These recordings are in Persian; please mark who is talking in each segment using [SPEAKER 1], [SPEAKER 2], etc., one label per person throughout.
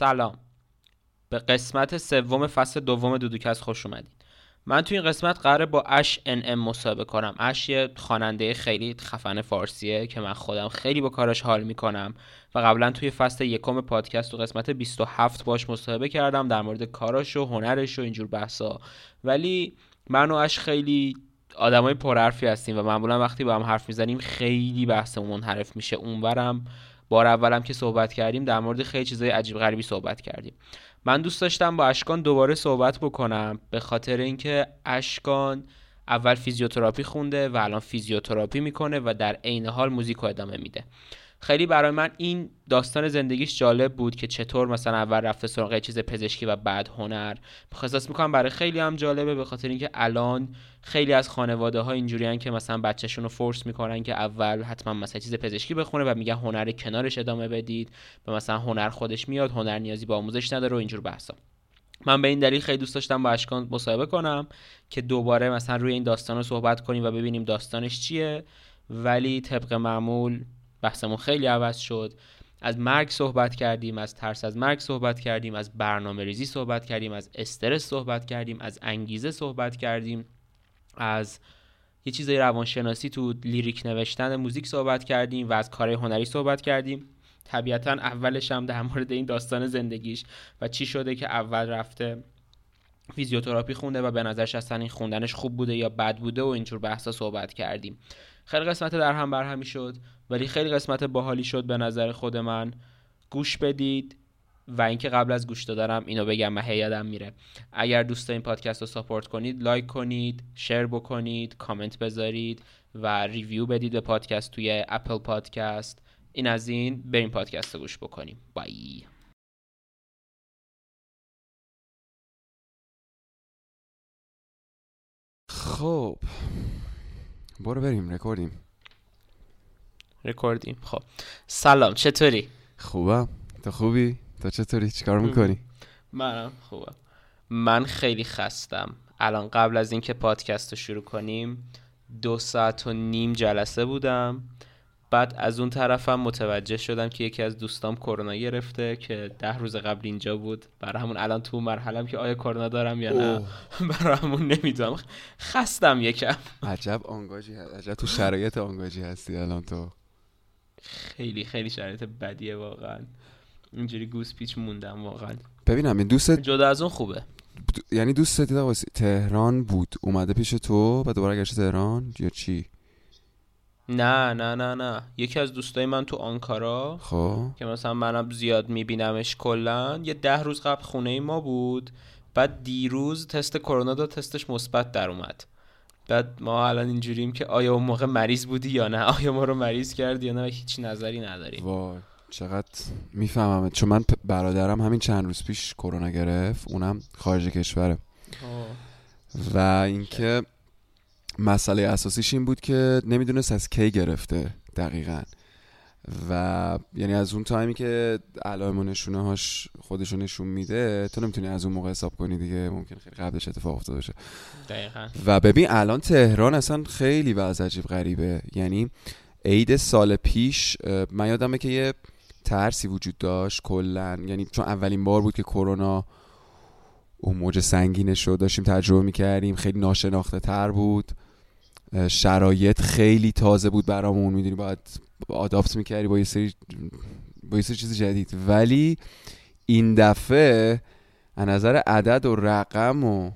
[SPEAKER 1] سلام. به قسمت سوم فصل دوم دودوکست خوش اومدید. من تو این قسمت قراره با اش ان ام مصاحبه کنم. اش یه خواننده خیلی خفن فارسیه که من خودم خیلی با کارش حال می‌کنم و قبلا توی فصل یکم پادکست تو قسمت 27 باش مصاحبه کردم در مورد کاراش و هنرش و اینجور بحثا. ولی من و اش خیلی آدمای پرحرفی هستیم و معمولا وقتی با هم حرف می‌زنیم خیلی بحثمون منحرف میشه. اونورم بار اولم که صحبت کردیم در مورد خیلی چیزای عجیب غریبی صحبت کردیم. من دوست داشتم با اشکان دوباره صحبت بکنم به خاطر اینکه اشکان اول فیزیوتراپی خونده و الان فیزیوتراپی می‌کنه و در عین حال موزیک ادامه میده. خیلی برای من این داستان زندگیش جالب بود که چطور مثلا اول رفته سراغ چیز پزشکی و بعد هنر. احساس می‌کنم برای خیلی هم جالبه به خاطر اینکه الان خیلی از خانواده ها اینجوریان که مثلا بچهشون رو force می‌کنن که اول حتما مثلا چیز پزشکی بخونه و میگن هنر کنارش ادامه بدید و مثلا هنر خودش میاد هنر نیازی با آموزش نداره و اینجور بحثا. من به این دلیل خیلی دوست داشتم با اشکان مصاحبه کنم که دوباره مثلا روی این داستان رو صحبت کنیم و ببینیم داستانش چیه. ولی طبق معمول بحثمون خیلی عوض شد. از مرگ صحبت کردیم از ترس از مرگ صحبت کردیم از برنامه ریزی صحبت کردیم از استرس صحبت کردیم از انگیزه صحبت کردیم از یه چیزای روانشناسی تو لیریک نوشتن موزیک صحبت کردیم و از کارهای هنری صحبت کردیم. طبیعتا اولش هم در مورد این داستان زندگیش و چی شده که اول رفته فیزیوتراپی خونده و به نظرش اصلا این خوندنش خوب بوده یا بد بوده و اینجور بحثا صحبت کردیم. خیلی قسمت در هم برهمی شد. ولی خیلی قسمت باحالی شد به نظر خود من. گوش بدید و اینکه قبل از گوش دادنم اینو بگم من یادم میره. اگر دوست این پادکست رو support کنید like کنید share بکنید کامنت بذارید و review بدید به پادکست توی Apple Podcast. این از این. بریم پادکست رو گوش بکنیم. bye.
[SPEAKER 2] خب. برو بریم رکوردیم.
[SPEAKER 1] رکوردیم خب. سلام چطوری؟
[SPEAKER 2] خوبم. تو خوبی؟ تو چطوری؟ چیکار می‌کنی؟
[SPEAKER 1] منم خوبم. من خیلی خستم. الان قبل از اینکه پادکست رو شروع کنیم دو ساعت و نیم جلسه بودم. بعد از اون طرفم متوجه شدم که یکی از دوستام کرونا گرفته که ده روز قبل اینجا بود. برای همون الان تو مرحلم که آیا کرونا دارم یا نه. برای همون نمی‌دونم. خستم یکم.
[SPEAKER 2] عجب آنگاجی هست. عجب تو شرایط آنگاجی هستی الان تو.
[SPEAKER 1] خیلی خیلی شرایط بدیه واقعا. اینجوری گوس پیچ موندم واقعا.
[SPEAKER 2] ببینم این دوست
[SPEAKER 1] جدا از اون خوبه.
[SPEAKER 2] یعنی دوست تهران بود. اومده پیش تو و دوباره گشت تهران؟ یا چی؟
[SPEAKER 1] نه نه نه نه. یکی از دوستای من تو آنکارا
[SPEAKER 2] خب.
[SPEAKER 1] که مثلا منم زیاد میبینمش کلا یه ده روز قبل خونه ما بود. بعد دیروز تست کرونا داد تستش مثبت در اومد. بعد ما الان اینجوریم که آیا اون موقع مریض بودی یا نه؟ آیا ما رو مریض کردی یا نه؟ هیچ نظری نداریم
[SPEAKER 2] وای چقدر می‌فهمم چون من برادرم همین چند روز پیش کرونا گرفت اونم خارج کشوره. و اینکه مسئله اساسیش این بود که نمی‌دونست از کی گرفته دقیقا. و یعنی از اون تایمی که علائم و نشونه هاش خودشو نشون میده تو نمی‌تونی از اون موقع حساب کنی دیگه ممکن خیلی قبلش اتفاق افتاده باشه.
[SPEAKER 1] دقیقا.
[SPEAKER 2] و ببین الان تهران اصلا خیلی وضع عجیب غریبه. یعنی عید سال پیش من یادمه که یه ترسی وجود داشت کلا. یعنی چون اولین بار بود که کرونا اون موج سنگینش رو داشتیم تجربه می‌کردیم خیلی ناشناخته تر بود شرایط خیلی تازه بود برامون. می‌دونی باید آداپت می‌کردی با یه سری با یه سری چیز جدید. ولی این دفعه از نظر عدد و رقم و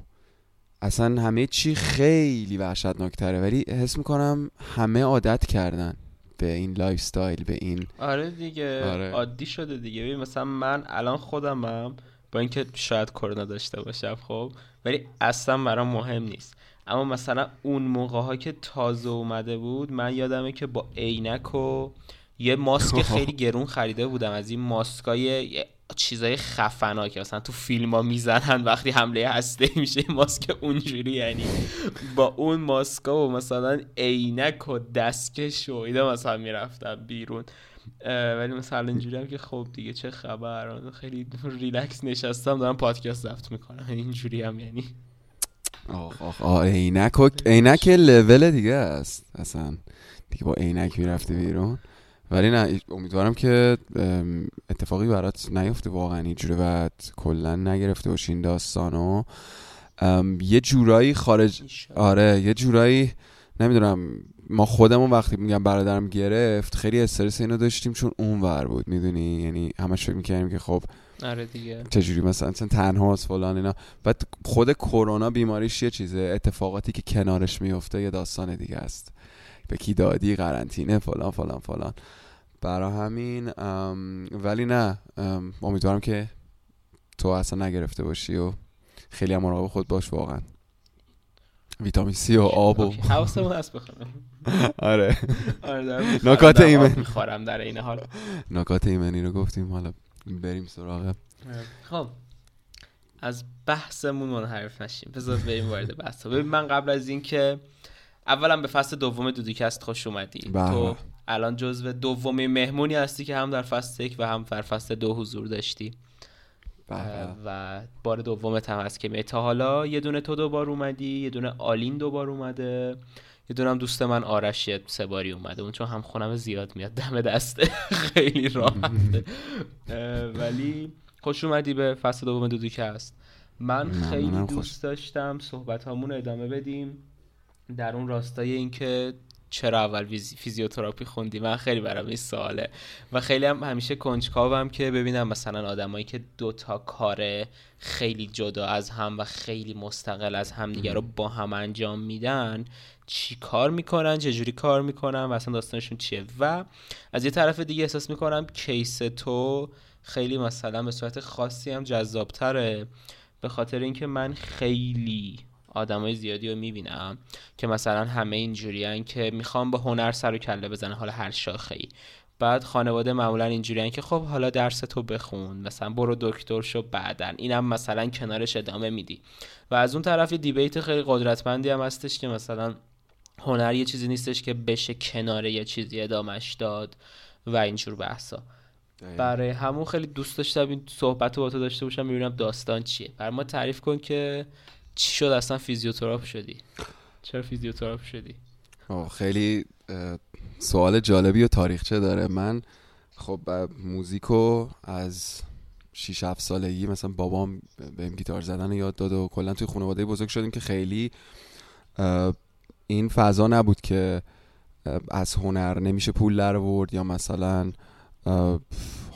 [SPEAKER 2] اصلا همه چی خیلی وحشتناکتره. ولی حس می‌کنم همه عادت کردن به این lifestyle به این
[SPEAKER 1] آره دیگه. آره. عادی شده دیگه. مثلا من الان خودمم با اینکه شاید کرونا داشته باشم خب ولی اصلا برام مهم نیست. اما مثلا اون موقع ها که تازه اومده بود من یادمه که با عینک و یه ماسک خیلی گرون خریده بودم. از این ماسکای چیزای خفنا که مثلا تو فیلم ها می‌زنن وقتی حمله هسته میشه ماسک اونجوری. یعنی با اون ماسکا و مثلا عینک و دستکش و اینا مثلا می‌رفتم بیرون. ولی مثلا اینجوری هم که خب دیگه چه خبر. خیلی ریلکس نشستم دارم پادکست ضبط می‌کنم. اینجوری هم یعنی.
[SPEAKER 2] آخ آخ آه عینک عینک لول دیگه است اصلا. دیگه با عینک می‌رفتی بیرون. ولی نه امیدوارم که اتفاقی برات نیفته واقعا اینجوری و کلا نگرفته باشین داستانو. یه جورایی خارج آره یه جورایی نمی‌دونم ما خودمون وقتی میگم برادرم گرفت خیلی استرس اینو داشتیم چون اون ور بود می‌دونی؟ یعنی همش فکر می‌کردیم که خب
[SPEAKER 1] آره دیگه.
[SPEAKER 2] چجوری مثلا تنهاست فلان اینا. بعد خود کرونا بیماریش یه چیزه. اتفاقاتی که کنارش میفته یه داستان دیگه است. به کی دادی؟ قرنطینه فلان فلان فلان. برا همین ولی نه. امیدوارم که تو اصلا نگرفته باشی و خیلی هم مراقب خود باش واقعا. ویتامین سی و آب و
[SPEAKER 1] حواسمون هست بخورم
[SPEAKER 2] آره.
[SPEAKER 1] آره
[SPEAKER 2] نکات ایمن.
[SPEAKER 1] می‌خورم در این حال.
[SPEAKER 2] نکات ایمنی رو گفتیم. حالا بریم سراغ.
[SPEAKER 1] خب از بحثمون منحرف نشیم. بذار بریم وارد بحث ببین من قبل از اینکه اولا به فصل دوم دودوکست خوش اومدی. تو الان جزو دومی مهمونی هستی که هم در فصل یک و هم در فصل دو حضور داشتی. و بار دومت هم هست که تا حالا یه دونه تو دوبار اومدی یه دونه آلین دوبار اومده. یه دونه هم دوست من آرش یه سه باری اومده. اون چون هم خونم زیاد میاد دم دسته خیلی راحته. ولی خوش اومدی به فصل دوم دودو که هست. من خیلی دوست داشتم صحبت همون ادامه بدیم. در اون راستای اینکه چرا اول فیزیوتراپی خوندی؟ من خیلی برام این سواله. و خیلی هم همیشه کنجکاوم که ببینم مثلا آدمایی که دوتا کار خیلی جدا از هم و خیلی مستقل از هم دیگه رو با هم انجام میدن چی کار می‌کنن چجوری کار می‌کنن و داستانشون چیه. و از یه طرف دیگه احساس می‌کنم کیس تو خیلی مثلا به صورت خاصی هم جذابتره به خاطر اینکه من خیلی آدمای زیادی رو می‌بینم که مثلا همه اینجوریان که می‌خوام با هنر سر و کله بزنه حالا هر شاخه بعد خانواده معمولا اینجوریان که خب حالا درس تو بخون مثلا برو دکتر شو بعدن اینم مثلا کنارش ادامه میدی. و از اون طرف یه دیبیت خیلی قدرتمندی هم هستش که مثلا هنر یه چیزی نیستش که بشه کنار یه چیزی ادامش داد و اینجور بحثا. برای همون خیلی دوست داشتم این صحبت رو با تو داشته باشم می‌بینم داستان چیه. برا ما تعریف کن که چی شد اصلا فیزیوتراپ شدی؟ چرا فیزیوتراپ شدی؟
[SPEAKER 2] خیلی سوال جالبی و تاریخچه داره. من خب موزیکو از 6 7 سالگی مثلا بابام بهم گیتار زدن یاد داد و کلا توی خانواده بزرگ شدیم که خیلی این فضا نبود که از هنر نمیشه پول در ورد یا مثلا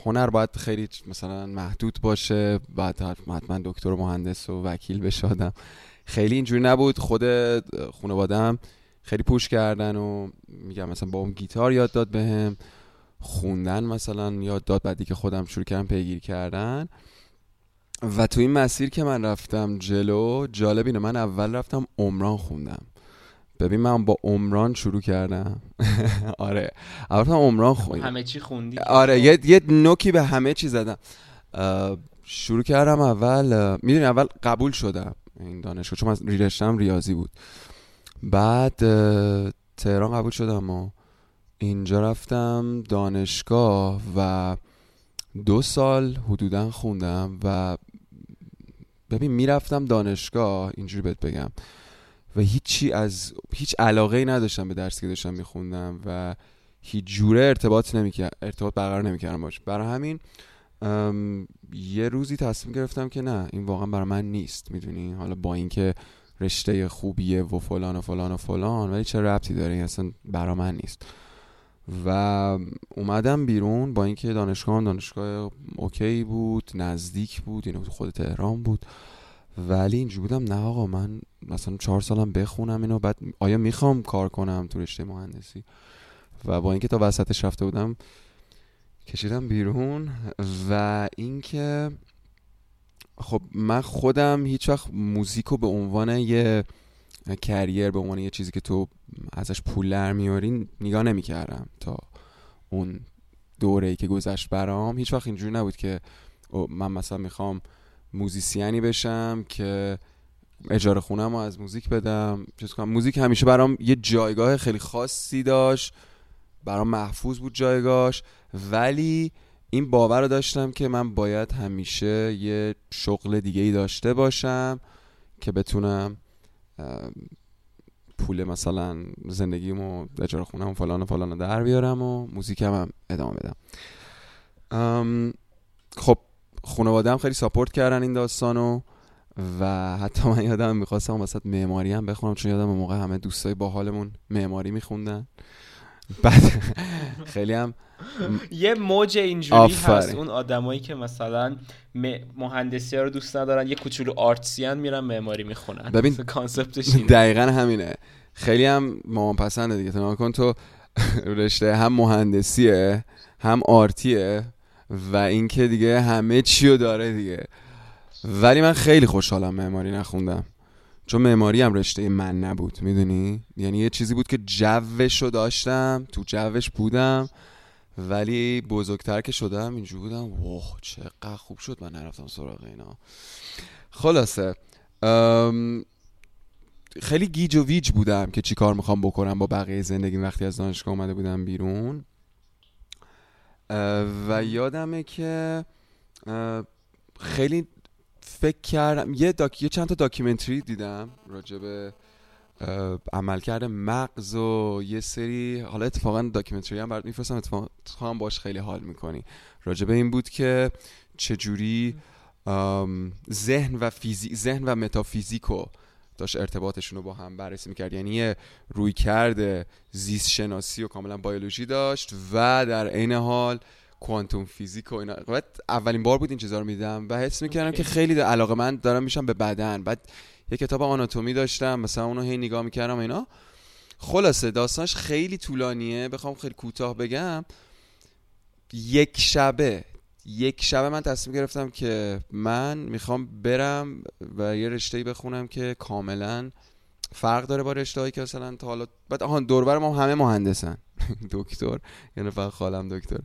[SPEAKER 2] هنر باید خیلی مثلا محدود باشه بعد حتما دکتر و مهندس و وکیل بشادم خیلی اینجوری نبود. خود خانوادم خیلی پوش کردن و میگم مثلا با اون گیتار یاد داد بهم. خوندن مثلا یاد داد بعدی که خودم شروع کردم پیگیری کردن. و تو این مسیر که من رفتم جلو جالب اینه. من اول رفتم عمران خوندم. ببین من با عمران شروع کردم. آره. اول عمران خوندم
[SPEAKER 1] همه چی خوندی.
[SPEAKER 2] آره یه, یه نوکی به همه چی زدم. شروع کردم اول می‌دونی اول قبول شدم این دانشگاه چون من رشتم ریاضی بود. بعد تهران قبول شدم و اینجا رفتم دانشگاه و دو سال حدودا خوندم و ببین می‌رفتم دانشگاه اینجوری بهت بگم. و هیچی از هیچ علاقه ای نداشتم به درسی که داشتم میخوندم و هیچ جوره ارتباط نمی‌کرد ارتباط برقرار نمی‌کردم باش. برای همین یه روزی تصمیم گرفتم که نه این واقعا برای من نیست می‌دونی؟ حالا با اینکه رشته خوبیه و فلان و فلان و فلان ولی چه ربطی داره؟ اصلا برا من نیست. و اومدم بیرون با اینکه دانشگاه دانشگاه اوکی بود نزدیک بود اینو خود تهران بود. ولی اینجوری بودم نه آقا من مثلا چهار سالم بخونم اینو بعد آیا می‌خوام کار کنم تو رشته مهندسی؟ و با اینکه تا وسطش رفته بودم کشیدم بیرون و اینکه خب من خودم هیچ وقت موزیکو به عنوان یه کریر به عنوان یه چیزی که تو ازش پول در میاری نگاه نمی‌کردم تا اون دوره ای که گذشت برام. هیچ وقت اینجوری نبود که من مثلا می‌خوام موزیسیانی بشم که اجاره خونم رو از موزیک بدم چیز کنم. موزیک همیشه برام یه جایگاه خیلی خاصی داشت. برام محفوظ بود جایگاهش. ولی این باور رو داشتم که من باید همیشه یه شغل دیگه ای داشته باشم که بتونم پول مثلا زندگیمو اجاره خونم و فلان و فلان در بیارم و موزیکم هم ادامه بدم. خب خانواده هم خیلی ساپورت کردن این داستانو و حتی من یادم می‌خواستم وسط معماری هم بخونم چون یادم موقع همه دوستای باحالمون معماری میخوندن. بعد خیلی هم
[SPEAKER 1] یه موج اینجوری هست. اون آدمایی که مثلا مهندسی ها رو دوست ندارن یه کوچولو آرتسیان میرن معماری می‌خونن.
[SPEAKER 2] ببین
[SPEAKER 1] کانسپتش
[SPEAKER 2] دقیقا همینه. خیلی هم مامان پسنده دیگه. تو کن تو رشته هم مهندسیه هم آرتیه. و اینکه دیگه همه چی داره دیگه. ولی من خیلی خوشحالم معماری نخوندم. چون معماری هم رشته من نبود می‌دونی؟ یعنی یه چیزی بود که جوش رو داشتم تو جوش بودم ولی بزرگتر که شدم اینجور بودم واه چقدر خوب شد من نرفتم سراغ اینا. خلاصه خیلی گیج و ویج بودم که چی کار می‌خوام بکنم با بقیه زندگی وقتی از دانشگاه اومده بودم بیرون. و یادمه که خیلی فکر کردم یه, داک... یه چند تا documentary دیدم راجع به عملکرد مغز و یه سری حالا اتفاقا documentary هم برات میفرستم اتفاقا هم باش خیلی حال می‌کنی. راجع به این بود که چجوری ذهن و فیزیک ذهن و متافیزیکو داشت ارتباطشون رو با هم بررسی می‌کرد. یعنی یه رویکرده زیست شناسی و کاملا بیولوژی داشت و در عین حال کوانتوم فیزیک و اینا. بعد اولین بار بود این چیزا رو میدم و حس می‌کردم که خیلی علاقه من دارم میشم به بدن. بعد یه کتاب آناتومی داشتم مثلا اونو هی نگاه می‌کردم اینا. خلاصه داستانش خیلی طولانیه. بخوام خیلی کوتاه بگم. یک شبه یک شبه من تصمیم گرفتم که من می‌خوام برم و یه رشته بخونم که کاملا فرق داره با رشته که مثلا تا حالا بعد آهان دوربر ما همه مهندسن. دکتر. یعنی فقط خالم دکتر.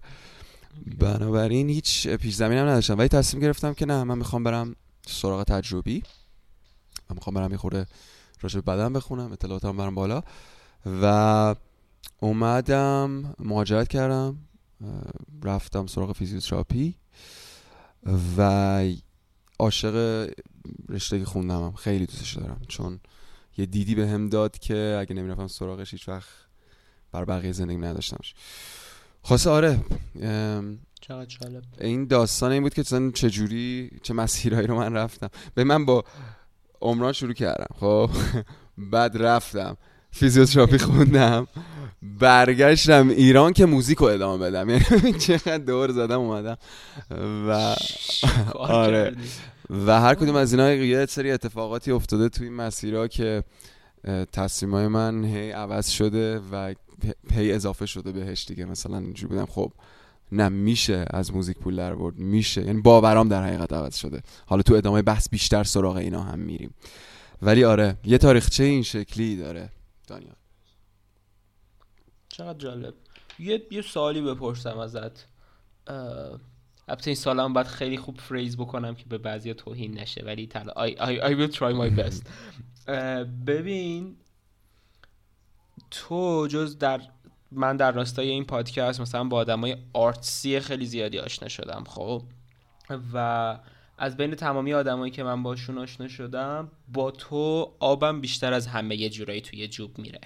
[SPEAKER 2] بنابراین هیچ پیش زمین هم نداشتم. ولی تصمیم گرفتم که نه من می‌خوام برم سراغ تجربی. من می‌خوام برم یه خورده راجع بدن بخونم اطلاعاتم برم بالا. و اومدم مهاجرت کردم. رفتم سراغ فیزیوتراپی و عاشق رشته که خوندم خیلی دوستش دارم. چون یه دیدی به هم داد که اگه نمی‌رفتم سراغش هیچ وقت بر بقیه زندگی نداشتمش. خاصه آره
[SPEAKER 1] چقدر
[SPEAKER 2] این داستان این بود که چه چجوری چه مسیرهایی رو من رفتم. به من با عمران شروع کردم. خب؟ بعد رفتم. فیزیوتراپی خوندم. برگشتم ایران که موزیک رو ادامه بدم. یعنی چقدر دور زدم اومدم. و آره. و هر کدوم از اینا یه سری اتفاقاتی افتاده توی این مسیرها که تصمیمای من هی عوض شده و هی اضافه شده بهش دیگه. مثلا اینجوری بودم خب نه میشه از موزیک پول در برد. میشه. یعنی باورام در حقیقت عوض شده. حالا تو ادامه بحث بیشتر سراغ اینا هم میریم. ولی آره یه تاریخچه این شکلی داره. دانیال.
[SPEAKER 1] چقدر جالب. یه یه سوالی بپرسم ازت. البته این سال هم باید خیلی خوب فریز بکنم که به بعضی توهین نشه ولی تلا I, I, I will try my best. ببین تو جز در من در راستای این پادکست مثلا با آدمای آرتسی خیلی زیادی آشنا شدم خب؟ و از بین تمامی آدمایی که من باشون آشنا شدم با تو آبم بیشتر از همه یه جورایی توی جوب میره.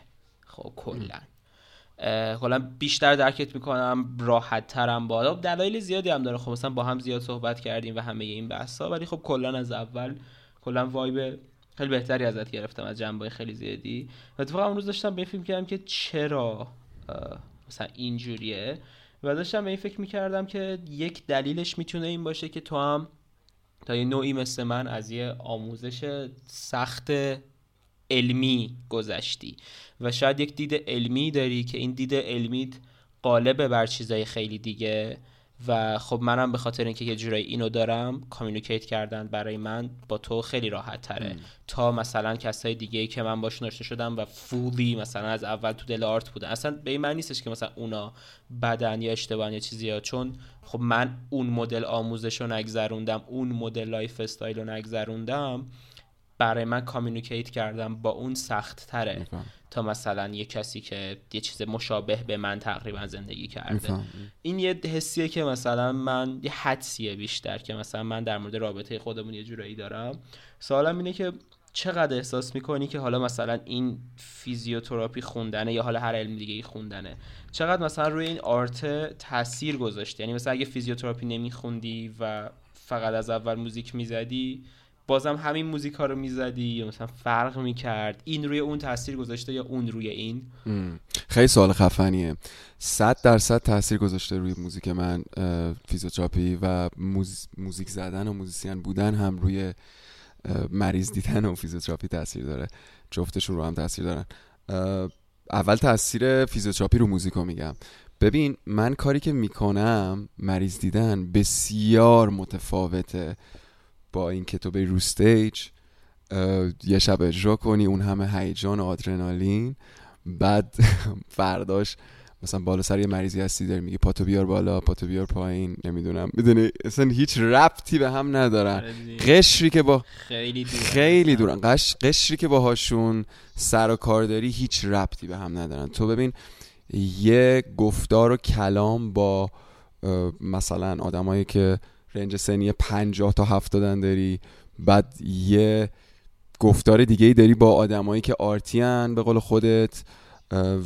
[SPEAKER 1] خب کلا. کلا بیشتر درکت می‌کنم راحت ترم با دلایل زیادی هم داره. خب مثلا با هم زیاد صحبت کردیم و همه این بحثا ولی خب کلا از اول کلا وایب خیلی بهتری ازت گرفتم از جنبه خیلی زیادی. و اتفاقا اون روز داشتم به فیلم کردم که چرا مثلا اینجوریه. و داشتم به این فکر می‌کردم که یک دلیلش می‌تونه این باشه که تو هم تا یه نوعی مثل من از یه آموزش سخت علمی گذشتی. و شاید یک دید علمی داری که این دید علمیت غالبه بر چیزای خیلی دیگه. و خب منم به خاطر اینکه یه جورایی اینو دارم communicate کردن برای من با تو خیلی راحت تره تا مثلا کسای دیگه ای که من باشون آشنا شدم و fully مثلا از اول تو دل art بودن. اصلا به این معنی نیستش که مثلا اونا بدن یا اشتباه یا چیزی ها چون خب من اون مدل آموزش رو نگذروندم اون مدل lifestyle رو نگذروندم برای من communicate کردن با اون سخت تره تا مثلا یه کسی که یه چیز مشابه به من تقریبا زندگی کرده. این یه حسیه که مثلا من یه حدسیه بیشتر که مثلا من در مورد رابطه خودمون یه جورایی دارم. سوالم اینه که چقدر احساس می‌کنی که حالا مثلا این فیزیوتراپی خوندنه یا حالا هر علم دیگه ای خوندنه؟ چقدر مثلا روی این art تاثیر گذاشته؟ یعنی مثلا اگه فیزیوتراپی نمیخوندی و فقط از اول موزیک می‌زدی بازم همین موزیک ها رو می‌زدی یا مثلا فرق می‌کرد؟ این روی اون تاثیر گذاشته یا اون روی این؟
[SPEAKER 2] خیلی سوال خفنیه. صد درصد تاثیر گذاشته روی موزیک من فیزیوتراپی و موزیک زدن و موزیسین بودن هم روی مریض دیدن و فیزیوتراپی تاثیر داره. جفتشون رو هم تاثیر دارن. اول تاثیر فیزیوتراپی رو موزیک رو میگم. ببین من کاری که می‌کنم مریض دیدن بسیار متفاوته. با اینکه تو بری رو استیج یه شب اجرا کنی اون همه هیجان و آدرنالین. بعد فرداش مثلا بالا سر یه مریضی هستی داری میگه پاتو بیار بالا پاتو بیار پایین نمی‌دونم. می‌دونی؟ اصلا هیچ ربطی به هم ندارن. آره قشری که با
[SPEAKER 1] خیلی دورن.
[SPEAKER 2] خیلی دورن. قش... قشری که باهاشون سر و کار داری هیچ ربطی به هم ندارن. تو ببین یه گفتار و کلام با مثلا آدمایی که رنج سنی 50 تا 70 داری. بعد یه گفتار دیگه ای داری با آدمایی که آرتیان به قول خودت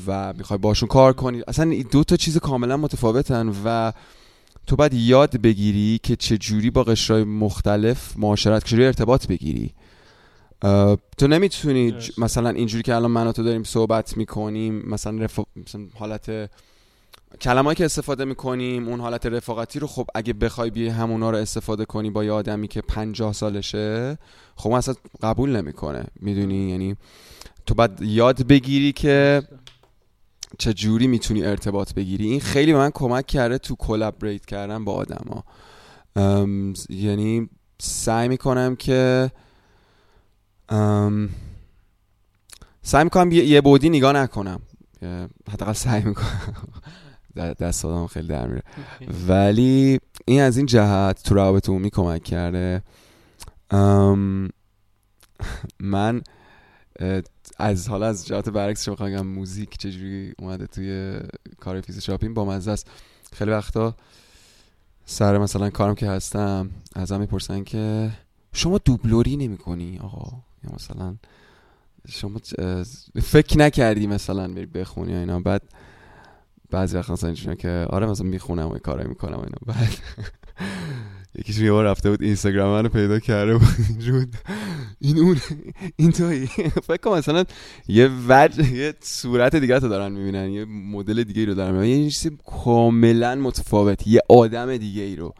[SPEAKER 2] و می‌خوای باشون کار کنی. اصلا دو تا چیز کاملا متفاوتن و تو باید یاد بگیری که چه جوری با قشرهای مختلف معاشرت چجوری ارتباط بگیری. تو نمی‌تونی مثلا اینجوری که الان من تو داریم صحبت می‌کنیم مثلا, رف... مثلا حالت کلمایی که استفاده می‌کنیم اون حالت رفاقتی رو خب اگه بخوای بی همونا رو استفاده کنی با یه آدمی که پنجاه سالشه خب اصلا قبول نمی‌کنه. می‌دونی؟ یعنی تو باید یاد بگیری که چه جوری می‌تونی ارتباط بگیری. این خیلی به من کمک کرده تو collaborate کردن با آدما. یعنی سعی می‌کنم که سعی می‌کنم یه بودی نگاه نکنم. حداقل سعی می‌کنم. دست آدم خیلی در میره. ولی این از این جهت تو روابط عمومی کمک کرده. من از حالا از جهت برعکس شما بگم موزیک چجوری اومده توی کار فیزی شاپین با مزه است. خیلی وقتا سر مثلا کارم که هستم ازم می‌پرسن که شما دوبلوری نمی کنی آقا؟ یا مثلا شما فکر نکردی مثلا بری بخونی اینا. بعد بعضی وقتا مثلا که آره مثلا می‌خونم و کارایی می‌کنم اینا. بعد یکیش یه بار رفته بود اینستاگرام منو پیدا کرده بود. این اون این توی فکر کنم مثلا یه وجه یه صورت دیگه تو دارن می‌بینن. یه مدل دیگه رو دارن می‌بینن. یه چیزی کاملا متفاوت. یه آدم دیگه ای رو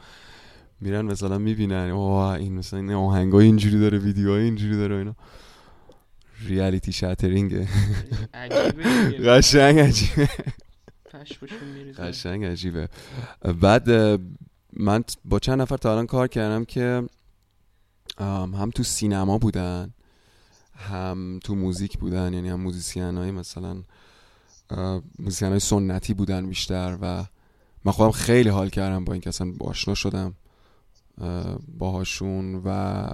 [SPEAKER 2] میرن مثلا می‌بینن. wow این مثلا این آهنگای اینجوری داره ویدیوهای اینجوری داره اینا. reality shattering قشنگ عجیبه. قشنگ عجیبه. بعد من با چند نفر تا الان کار کردم که هم تو سینما بودن هم تو موزیک بودن یعنی هم موزیسین های مثلا موزیسین های سنتی بودن بیشتر و من خودم خیلی حال کردم با این که اصلا آشنا شدم باهاشون و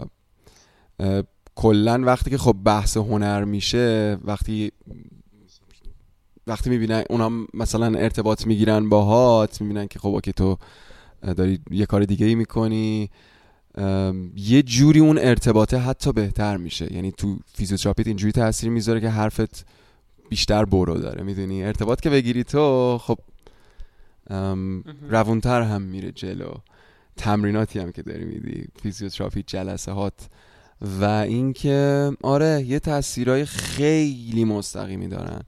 [SPEAKER 2] کلا وقتی که خب بحث هنر میشه وقتی وقتی می‌بینن اونا مثلا ارتباط می‌گیرن باهات می‌بینن که خب اوکی تو داری یه کار دیگه ای می‌کنی یه جوری اون ارتباطه حتی بهتر میشه. یعنی تو فیزیوتراپیت اینجوری تاثیر می‌ذاره که حرفت بیشتر برو داره می‌دونی؟ ارتباط که بگیری تو خب روونتر هم میره جلو. تمریناتی هم که داری میدی فیزیوتراپی جلسه هات. و اینکه آره یه تاثیرهای خیلی مستقیمی دارن.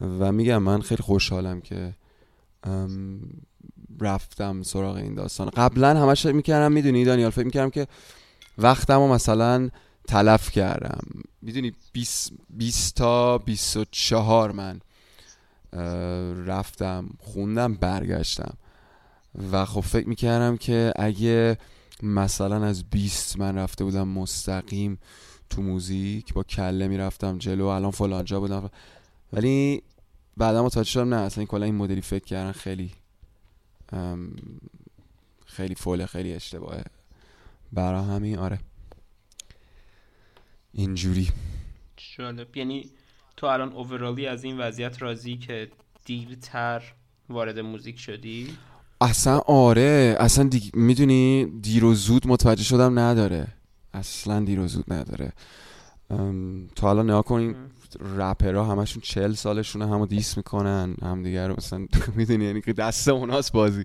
[SPEAKER 2] و میگم من خیلی خوشحالم که رفتم سراغ این داستان. قبلا همش می‌کردم می‌دونی دانیال فکر می‌کردم که وقتم رو مثلا تلف کردم. می‌دونی 20 تا 24 من رفتم خوندم برگشتم. و خب فکر می‌کردم که اگه مثلا از 20 من رفته بودم مستقیم تو موزیک با کله می‌رفتم جلو الان فلانجا بودم. ولی بعدا متوجه شدم نه اصلا کلا این مدلی فکر کردن خیلی خیلی فوله خیلی اشتباهه. برا همین آره. اینجوری.
[SPEAKER 1] جالب. یعنی تو الان اوورالی از این وضعیت راضی که دیرتر وارد موزیک شدی؟
[SPEAKER 2] اصلا آره. اصلا می‌دونی دیر و زود متوجه شدم نداره. اصلا دیر و زود نداره. تا حالا نها کنین رپرها همشون چل سالشونه همو دیس می‌کنن هم دیگر رو مثلا می‌دونی یعنی که دست اوناست بازی.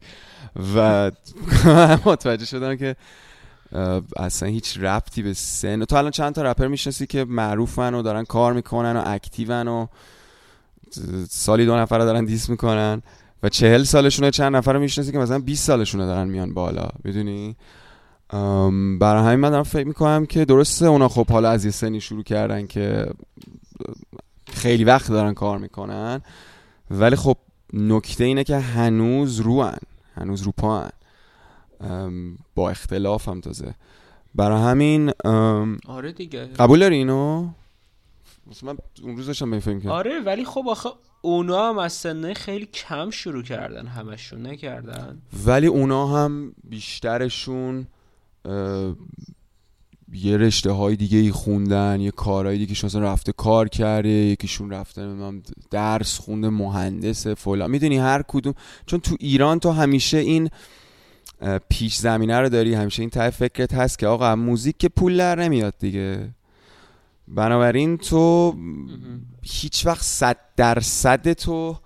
[SPEAKER 2] و متوجه شدن که اصلا هیچ ربطی به سن تو الان چند تا رپر می‌شناسی که معروفن و دارن کار می‌کنن و اکتیون و سالی دو نفر دارن دیس می‌کنن و چهل سالشونه چند نفر رو می‌شناسی که مثلا 20 سالشونه دارن میان بالا می‌دونی؟ برای همین من دارم فکر می‌کنم که درسته اونا خب حالا از یه سنی شروع کردن که خیلی وقت دارن کار می‌کنن ولی خب نکته اینه که هنوز روان هنوز رو پاهن. با اختلاف هم تازه. برای همین
[SPEAKER 1] آره دیگه.
[SPEAKER 2] قبول داری اینو؟ من اون روز داشتم فکر
[SPEAKER 1] آره ولی خب آخه اونا هم از سنه خیلی کم شروع کردن همشون نکردن.
[SPEAKER 2] ولی اونا هم بیشترشون یه رشته های دیگه ای خوندن یه کارهای دیگه مثلا رفته کار کرده یکیشون رفته درس خونده مهندس فلان. می‌دونی هر کدوم. چون تو ایران تو همیشه این پیش زمینه رو داری همیشه این ته فکرت هست که آقا موزیک که پول در نمیاد دیگه. بنابراین تو هیچ وقت صد درصد تو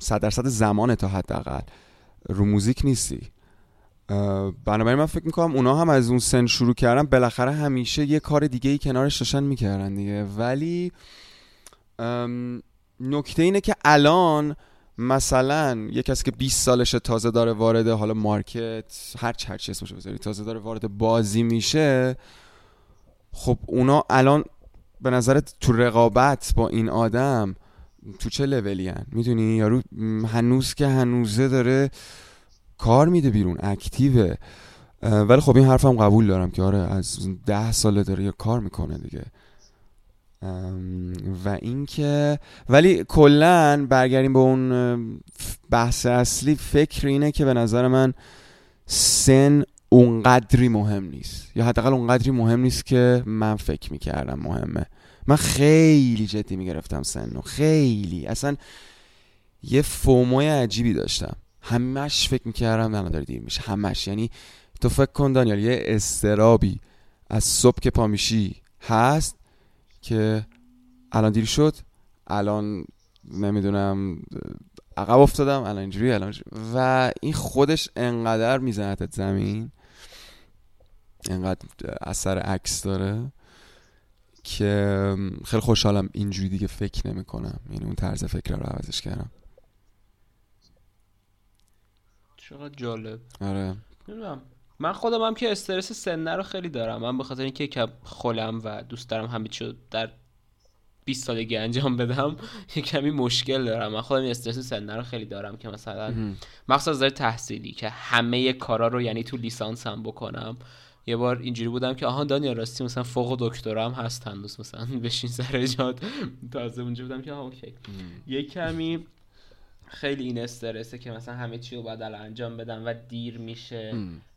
[SPEAKER 2] صد درصد زمان تا حداقل رو موزیک نیستی. بنابراین من فکر می‌کنم اونا هم از اون سن شروع کردن بالاخره همیشه یه کار دیگه ای کنارش داشتن می‌کردن دیگه. ولی نکته اینه که الان مثلا یه کسی که 20 سالش تازه داره وارد حالا مارکت هر چی اسمش بذاری تازه داره وارد بازی میشه خب اونا الان به نظرت تو رقابت با این آدم تو چه لولی هن می‌دونی؟ یارو هنوز که هنوزه داره کار میده بیرون اکتیوه. ولی خب این حرفم قبول دارم که آره از ده ساله داره کار می‌کنه دیگه. و اینکه ولی کلا برگردیم به اون بحث اصلی فکر اینه که به نظر من سن اونقدری مهم نیست. یا حداقل اونقدری مهم نیست که من فکر می‌کردم مهمه. من خیلی جدی می‌گرفتم سن خیلی. اصلا یه فوموی عجیبی داشتم. همش فکر می‌کردم الان داره دیر میشه. همش. یعنی تو فکر کن دانیال یه استرابی از صبح که پا میشی هست که الان دیر شد الان نمی‌دونم عقب افتادم الان اینجوری الان و این خودش انقدر میزنتت زمین انقدر اثر عکس داره که خیلی خوشحالم اینجوری دیگه فکر نمی کنم یعنی اون طرز فکر رو عوضش کردم.
[SPEAKER 1] چقدر جالب.
[SPEAKER 2] آره.
[SPEAKER 1] نمی‌دونم. من خودم هم که استرس سنه رو خیلی دارم. من به خاطر اینکه کم خولم و دوست دارم همه چیو در 20 سالگی انجام بدم یه کمی مشکل دارم. من خودم استرس سنه رو خیلی دارم که مثلا مخصوصا از تحصیلی که همه کارا رو یعنی تو لیسانس هم بکنم. یه بار اینجوری بودم که آها دانیا راستی مثلا فوق دکترا هم هست هنوز مثلا بشین سر جات. تازه اونجا بودم که آها اوکی. یه کمی خیلی این استرسه که مثلا همه چی رو باید انجام بدم و دیر میشه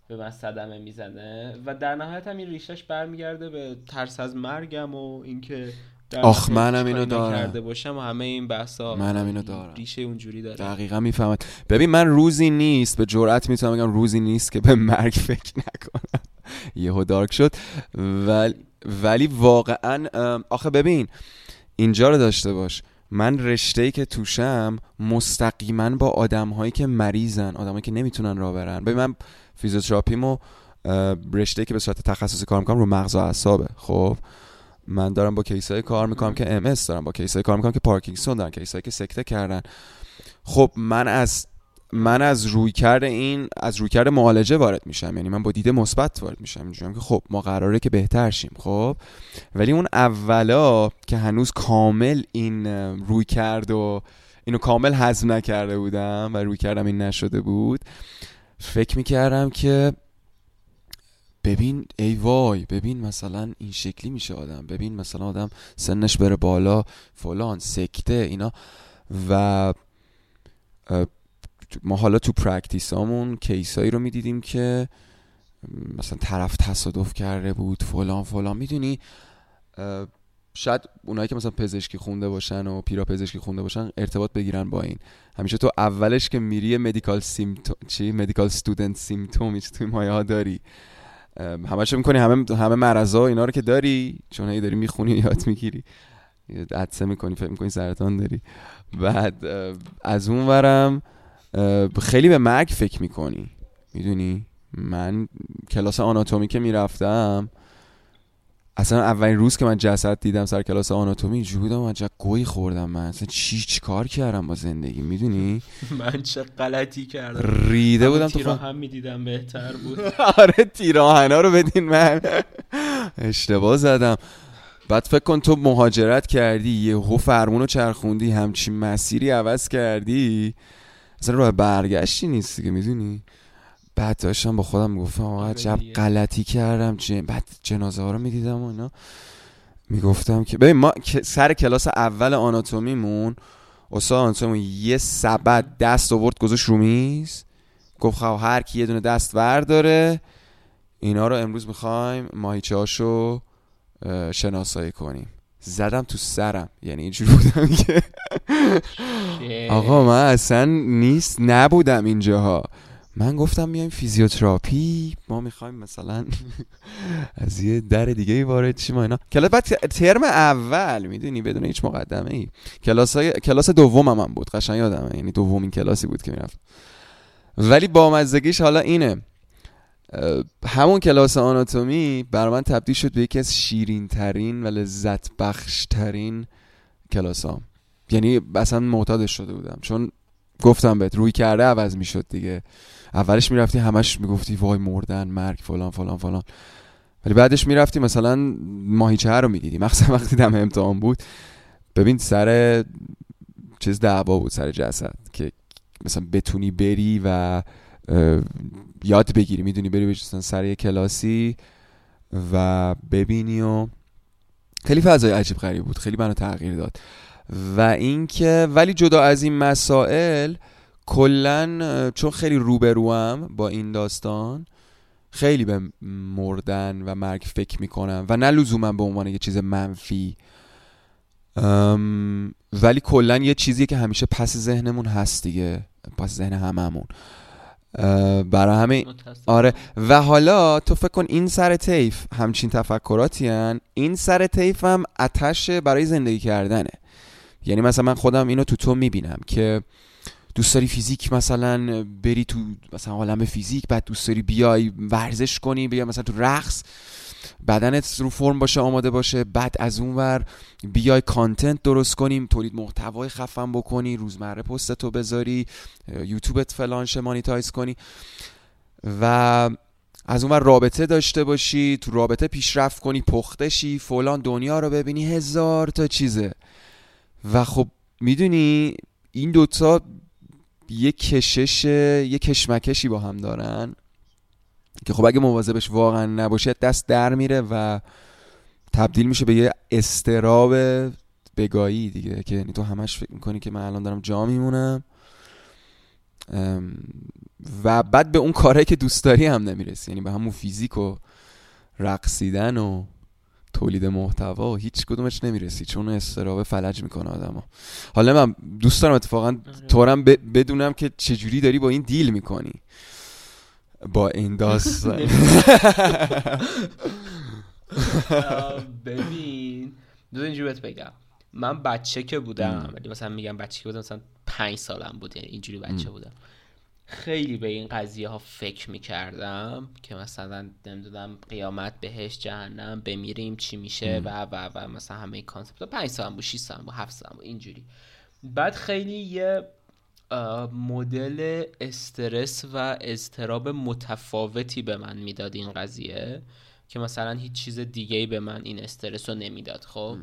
[SPEAKER 1] به من صدمه می‌زنه. و در نهایت هم این ریشش برمیگرده به ترس از مرگم و اینکه
[SPEAKER 2] آخ منم اینو دارم.
[SPEAKER 1] کرده باشم و همه این بحثا
[SPEAKER 2] منم اینو دارم.
[SPEAKER 1] ریشه اونجوری داره.
[SPEAKER 2] دقیقا می‌فهمم. ببین من روزی نیست به جرئت می‌تونم بگم روزی نیست که به مرگ فکر نکنم. یهو دارک شد. ولی ولی واقعا آخه ببین اینجا رو داشته باش. من رشته که توشم مستقیما با آدم هایی که مریضن آدمایی که نمی‌تونن راه برن. ببین من فیزیوتراپیمو رشته که به صورت تخصصی کار می‌کنم رو مغز و اعصابه. خب من دارم با کیسای کار می‌کنم که ام دارم با کیسای کار می‌کنم که پارکینسون دارن کیسایی که سکته کردن. خب من از من از روی کرده این از روی کرده معالجه وارد میشم. یعنی من با دیده مثبت وارد میشم. میگم که خب ما قراره که بهتر شیم خب؟ ولی اون اولا که هنوز کامل این روی کرد و اینو کامل هضم نکرده بودم و روی کردم این نشده بود فکر می‌کردم که ببین ای وای ببین مثلا این شکلی میشه آدم. ببین مثلا آدم سنش بره بالا فلان سکته اینا. و ما حالا تو پرکتیسامون کیسایی رو می‌دیدیم که مثلا طرف تصادف کرده بود فلان فلان. می‌دونی؟ شاید اونایی که مثلا پزشکی خونده باشن و پیرا پزشکی خونده باشن ارتباط بگیرن با این. همیشه تو اولش که میری مدیکال سیمتوم چی؟ مدیکال استودنت سیمتوم توی مایه ها داری. همش می‌کنی همه همه مرضا اینا رو که داری چون هی داری می‌خونی یاد می‌گیری. عدسه می‌کنی فکر می‌کنی سرطان داری. بعد از اون ورم خیلی به مرگ فکر می‌کنی. می‌دونی؟ من کلاس آناتومی که می‌رفتم اصلا اولین روز که من جسد دیدم سر کلاس آناتومی اینجوری بودم من گوی خوردم من. اصلا چی چی کار کردم با زندگی؟ می‌دونی؟
[SPEAKER 1] من چه غلطی کردم.
[SPEAKER 2] ریده بودم
[SPEAKER 1] تو هم می‌دیدم بهتر بود.
[SPEAKER 2] آره تیراهنا رو بدین من. اشتباه زدم. بعد فکر کن تو مهاجرت کردی یه فرمون رو چرخوندی همچین مسیری عوض کردی. اصلا راه برگشتی نیست دیگه می‌دونی؟ بعد داشتم با خودم می‌گفتم آقا آره عجب غلطی کردم جن... بعد جنازه ها رو می‌دیدم و اینا. می‌گفتم که ببین ما سر کلاس اول آناتومیمون استاد آناتومی یه سبد دست آورد گذاشت رو میز. گفت خب هر کی یه دونه دست داره اینا رو امروز می‌خوایم ماهیچه هاشو شناسایی کنیم. زدم تو سرم. یعنی اینجوری بودم که آقا من اصلا نیست نبودم اینجاها. من گفتم میایم فیزیوتراپی. ما می‌خوایم مثلا از یه در دیگه ای وارد شیم اینا. کلاس بعد ترم اول می‌دونی بدون هیچ مقدمه ای کلاس های... کلاس دوم هم, بود قشنگ یادمه. یعنی دومین کلاسی بود که می‌رفت. ولی با مزدگیش حالا اینه. همون کلاس آناتومی بر من تبدیل شد به یکی از شیرین ترین و لذت بخش ترین کلاس ها. یعنی اصلا معتادش شده بودم. چون گفتم بهت روی کرده عوض می‌شد دیگه. اولش می‌رفتی همش می‌گفتی وای مردن مرگ فلان فلان فلان. ولی بعدش می‌رفتی مثلا ماهیچه رو می‌دیدی مخصوصا وقتی دم امتحان بود. ببین سر چیز دعوا بود سر جسد. که مثلا بتونی بری و یاد بگیری. می‌دونی بری بشستن سر یه کلاسی و ببینی و خیلی فضای عجیب غریب بود. خیلی منو تغییر داد. و اینکه ولی جدا از این مسائل کلا چون خیلی روبروم با این داستان خیلی به مردن و مرگ فکر می‌کنم و نه لزوما به عنوان یه چیز منفی. ولی کلا یه چیزی که همیشه پس ذهنمون هست دیگه. پس ذهن هممون. برای همه آره. و حالا تو فکر کن این سر تیف همچین تفکراتی هن. این سر تیف هم اتش برای زندگی کردنه. یعنی مثلا من خودم اینو تو تو می‌بینم که دوست داری فیزیک مثلا بری تو مثلا عالم فیزیک بعد دوست داری بیای ورزش کنی بیا مثلا تو رقص بدنت رو فرم باشه آماده باشه بعد از اون ور بیای کانتنت درست کنیم تولید محتوای خفن بکنی روزمره پست تو بذاری یوتیوبت فلانش مانیتایز کنی. و از اون ور رابطه داشته باشی تو رابطه پیشرفت کنی پختشی فلان دنیا رو ببینی هزار تا چیزه. و خب می‌دونی این دوتا یه کشش یه کشمکشی با هم دارن که خب اگه مواظبش واقعا نباشه دست در میره و تبدیل میشه به یه استراب بگایی دیگه که یعنی تو همش فکر می‌کنی که من الان دارم جا میمونم. و بعد به اون کارهایی که دوست داری هم نمی‌رسی. یعنی به همون فیزیک و رقصیدن و تولید محتوا هیچ کدومش نمی‌رسی چون استرابه فلج می‌کنه آدمو. حالا من دوست دارم اتفاقا آره. طورم بدونم که چجوری داری با این دیل می‌کنی. با این داستان.
[SPEAKER 1] ببین دو اینجوری بهت بگم. من بچه که بودم ولی مثلا میگم بچه که بودم مثلا پنج سالم بود یعنی اینجوری بچه بودم. خیلی به این قضیه ها فکر می‌کردم که مثلا نمی‌دونم قیامت بهش جهنم بمیریم چی میشه و و و مثلا همه کانسپت پنج سالم بود 6 سالم بود 7 سالم بود اینجوری. بعد خیلی یه مدل استرس و اضطراب متفاوتی به من می‌داد این قضیه که مثلا هیچ چیز دیگه به من این استرس رو نمی‌داد خب؟